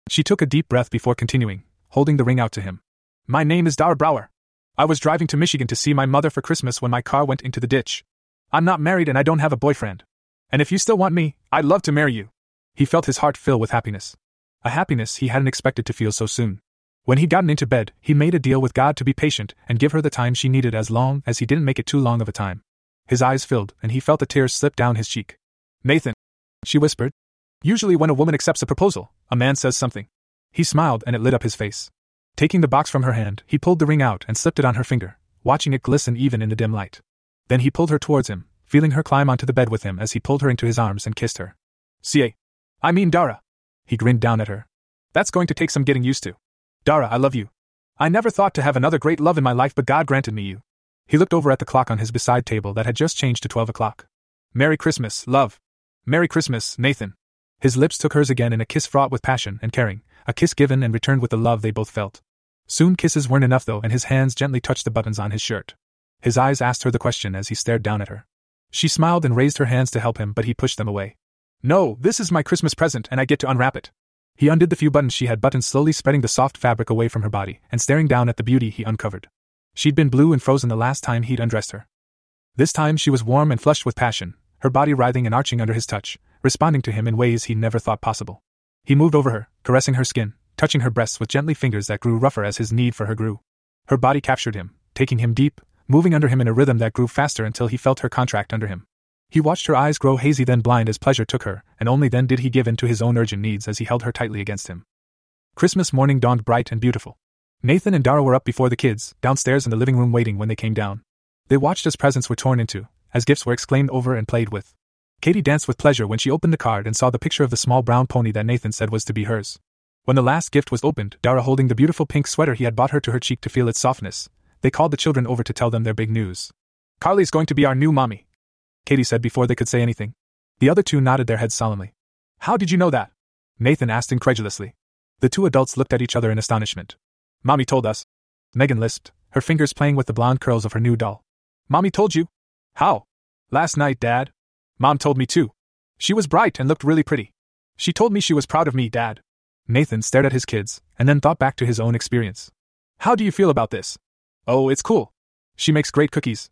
She took a deep breath before continuing, holding the ring out to him. My name is Dara Brower. I was driving to Michigan to see my mother for Christmas when my car went into the ditch. I'm not married and I don't have a boyfriend. And if you still want me, I'd love to marry you. He felt his heart fill with happiness. A happiness he hadn't expected to feel so soon. When he'd gotten into bed, he made a deal with God to be patient and give her the time she needed as long as he didn't make it too long of a time. His eyes filled, and he felt the tears slip down his cheek. Nathan, she whispered. Usually, when a woman accepts a proposal, a man says something. He smiled, and it lit up his face. Taking the box from her hand, he pulled the ring out and slipped it on her finger, watching it glisten even in the dim light. Then he pulled her towards him, feeling her climb onto the bed with him as he pulled her into his arms and kissed her. CA. I mean Dara. He grinned down at her. That's going to take some getting used to. Dara, I love you. I never thought to have another great love in my life, but God granted me you. He looked over at the clock on his beside table that had just changed to 12 o'clock. Merry Christmas, love. Merry Christmas, Nathan. His lips took hers again in a kiss fraught with passion and caring, a kiss given and returned with the love they both felt. Soon kisses weren't enough though, and his hands gently touched the buttons on his shirt. His eyes asked her the question as he stared down at her. She smiled and raised her hands to help him, but he pushed them away. No, this is my Christmas present, and I get to unwrap it. He undid the few buttons she had buttoned, slowly spreading the soft fabric away from her body and staring down at the beauty he uncovered. She'd been blue and frozen the last time he'd undressed her. This time she was warm and flushed with passion, her body writhing and arching under his touch, responding to him in ways he never thought possible. He moved over her, caressing her skin, touching her breasts with gently fingers that grew rougher as his need for her grew. Her body captured him, taking him deep, moving under him in a rhythm that grew faster until he felt her contract under him. He watched her eyes grow hazy, then blind as pleasure took her, and only then did he give in to his own urgent needs as he held her tightly against him. Christmas morning dawned bright and beautiful. Nathan and Dara were up before the kids, downstairs in the living room waiting when they came down. They watched as presents were torn into, as gifts were exclaimed over and played with. Katie danced with pleasure when she opened the card and saw the picture of the small brown pony that Nathan said was to be hers. When the last gift was opened, Dara holding the beautiful pink sweater he had bought her to her cheek to feel its softness, they called the children over to tell them their big news. Carly's going to be our new mommy, Katie said before they could say anything. The other two nodded their heads solemnly. How did you know that? Nathan asked incredulously. The two adults looked at each other in astonishment. Mommy told us. Megan lisped, her fingers playing with the blonde curls of her new doll. Mommy told you? How? Last night, Dad. Mom told me too. She was bright and looked really pretty. She told me she was proud of me, Dad. Nathan stared at his kids, and then thought back to his own experience. How do you feel about this? Oh, it's cool. She makes great cookies.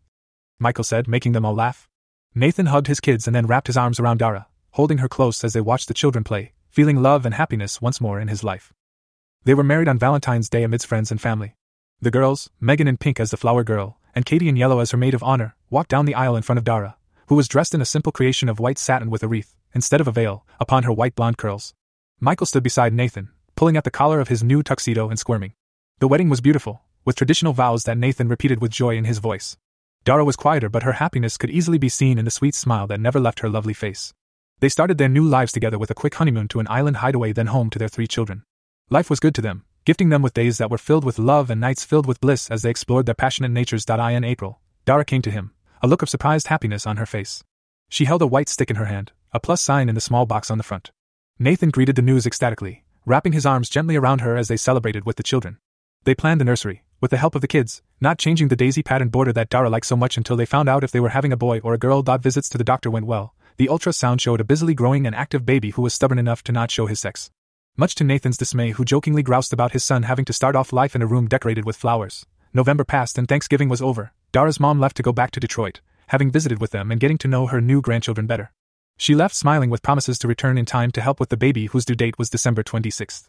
Michael said, making them all laugh. Nathan hugged his kids and then wrapped his arms around Dara, holding her close as they watched the children play, feeling love and happiness once more in his life. They were married on Valentine's Day amidst friends and family. The girls, Megan in pink as the flower girl, and Katie in yellow as her maid of honor, walked down the aisle in front of Dara, who was dressed in a simple creation of white satin with a wreath, instead of a veil, upon her white blonde curls. Michael stood beside Nathan, pulling at the collar of his new tuxedo and squirming. The wedding was beautiful, with traditional vows that Nathan repeated with joy in his voice. Dara was quieter, but her happiness could easily be seen in the sweet smile that never left her lovely face. They started their new lives together with a quick honeymoon to an island hideaway, then home to their three children. Life was good to them, gifting them with days that were filled with love and nights filled with bliss as they explored their passionate natures. In April, Dara came to him, a look of surprised happiness on her face. She held a white stick in her hand, a plus sign in the small box on the front. Nathan greeted the news ecstatically, wrapping his arms gently around her as they celebrated with the children. They planned the nursery, with the help of the kids, not changing the daisy pattern border that Dara liked so much until they found out if they were having a boy or a girl. Visits to the doctor went well. The ultrasound showed a busily growing and active baby who was stubborn enough to not show his sex. Much to Nathan's dismay, who jokingly groused about his son having to start off life in a room decorated with flowers. November passed and Thanksgiving was over. Dara's mom left to go back to Detroit, having visited with them and getting to know her new grandchildren better. She left smiling with promises to return in time to help with the baby whose due date was December 26th.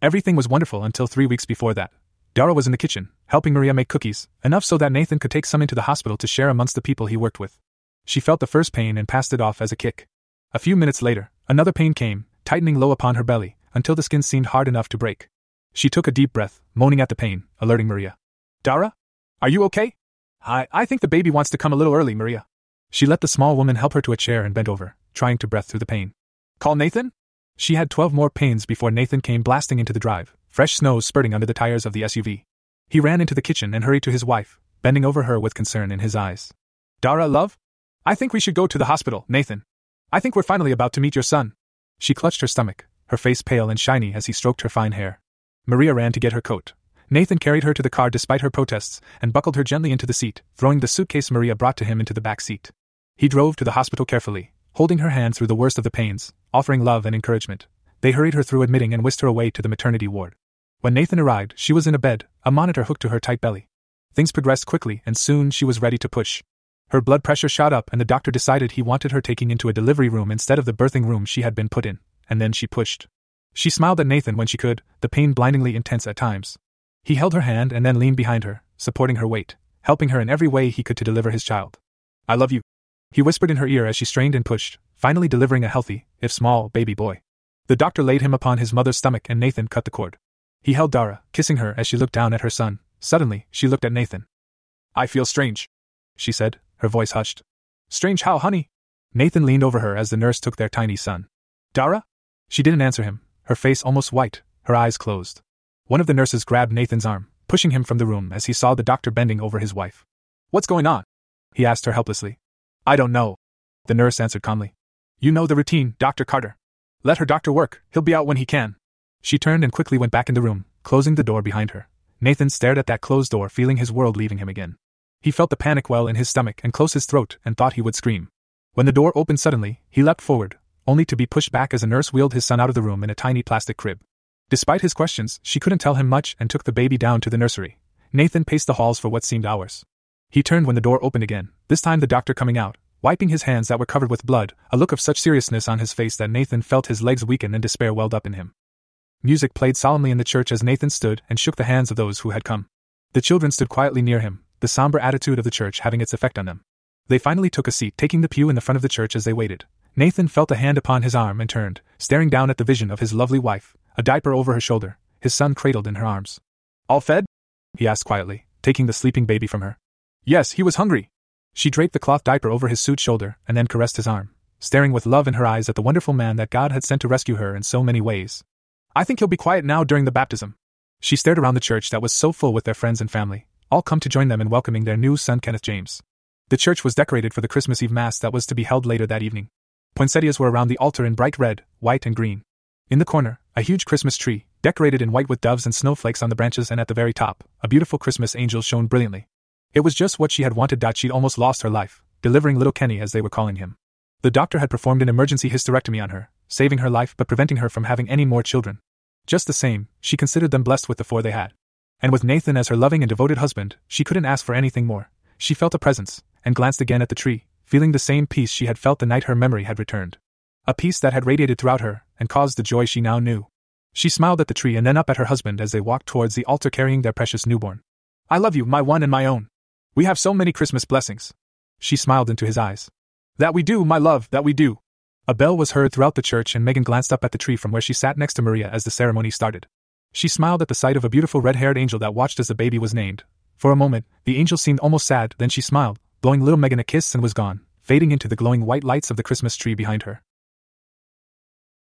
Everything was wonderful until three weeks before that. Dara was in the kitchen, helping Maria make cookies, enough so that Nathan could take some into the hospital to share amongst the people he worked with. She felt the first pain and passed it off as a kick. A few minutes later, another pain came, tightening low upon her belly, until the skin seemed hard enough to break. She took a deep breath, moaning at the pain, alerting Maria. Dara? Are you okay? I, I think the baby wants to come a little early, Maria. She let the small woman help her to a chair and bent over, trying to breath through the pain. Call Nathan? She had 12 more pains before Nathan came blasting into the drive, fresh snow spurting under the tires of the SUV. He ran into the kitchen and hurried to his wife, bending over her with concern in his eyes. Dara, love? I think we should go to the hospital, Nathan. I think we're finally about to meet your son. She clutched her stomach, her face pale and shiny as he stroked her fine hair. Maria ran to get her coat. Nathan carried her to the car despite her protests and buckled her gently into the seat, throwing the suitcase Maria brought to him into the back seat. He drove to the hospital carefully, holding her hand through the worst of the pains, offering love and encouragement. They hurried her through admitting and whisked her away to the maternity ward. When Nathan arrived, she was in a bed, a monitor hooked to her tight belly. Things progressed quickly, and soon she was ready to push. Her blood pressure shot up, and the doctor decided he wanted her taking into a delivery room instead of the birthing room she had been put in, and then she pushed. She smiled at Nathan when she could, the pain blindingly intense at times. He held her hand and then leaned behind her, supporting her weight, helping her in every way he could to deliver his child. I love you. He whispered in her ear as she strained and pushed, finally delivering a healthy, if small, baby boy. The doctor laid him upon his mother's stomach and Nathan cut the cord. He held Dara, kissing her as she looked down at her son. Suddenly, she looked at Nathan. I feel strange, she said, her voice hushed. Strange how, honey? Nathan leaned over her as the nurse took their tiny son. Dara? She didn't answer him, her face almost white, her eyes closed. One of the nurses grabbed Nathan's arm, pushing him from the room as he saw the doctor bending over his wife. What's going on? He asked her helplessly. I don't know. The nurse answered calmly. You know the routine, Dr. Carter. Let her doctor work, he'll be out when he can. She turned and quickly went back in the room, closing the door behind her. Nathan stared at that closed door, feeling his world leaving him again. He felt the panic well in his stomach and close his throat and thought he would scream. When the door opened suddenly, he leapt forward, only to be pushed back as a nurse wheeled his son out of the room in a tiny plastic crib. Despite his questions, she couldn't tell him much and took the baby down to the nursery. Nathan paced the halls for what seemed hours. He turned when the door opened again, this time the doctor coming out, wiping his hands that were covered with blood, a look of such seriousness on his face that Nathan felt his legs weaken and despair welled up in him. Music played solemnly in the church as Nathan stood and shook the hands of those who had come. The children stood quietly near him, the somber attitude of the church having its effect on them. They finally took a seat, taking the pew in the front of the church as they waited. Nathan felt a hand upon his arm and turned, staring down at the vision of his lovely wife, a diaper over her shoulder, his son cradled in her arms. All fed? he asked quietly, taking the sleeping baby from her. Yes, he was hungry. She draped the cloth diaper over his suit shoulder and then caressed his arm, staring with love in her eyes at the wonderful man that God had sent to rescue her in so many ways. I think he'll be quiet now during the baptism. She stared around the church that was so full with their friends and family, all come to join them in welcoming their new son Kenneth James. The church was decorated for the Christmas Eve Mass that was to be held later that evening. Poinsettias were around the altar in bright red, white, and green. In the corner, a huge Christmas tree, decorated in white with doves and snowflakes on the branches, and at the very top, a beautiful Christmas angel shone brilliantly. It was just what she had wanted. She'd almost lost her life, delivering little Kenny as they were calling him. The doctor had performed an emergency hysterectomy on her, saving her life but preventing her from having any more children. Just the same, she considered them blessed with the four they had. And with Nathan as her loving and devoted husband, she couldn't ask for anything more. She felt a presence, and glanced again at the tree, feeling the same peace she had felt the night her memory had returned. A peace that had radiated throughout her, and caused the joy she now knew. She smiled at the tree and then up at her husband as they walked towards the altar carrying their precious newborn. I love you, my one and my own. We have so many Christmas blessings. She smiled into his eyes. That we do, my love, that we do. A bell was heard throughout the church, and Megan glanced up at the tree from where she sat next to Maria as the ceremony started. She smiled at the sight of a beautiful red haired angel that watched as the baby was named. For a moment, the angel seemed almost sad, then she smiled, blowing little Megan a kiss and was gone, fading into the glowing white lights of the Christmas tree behind her.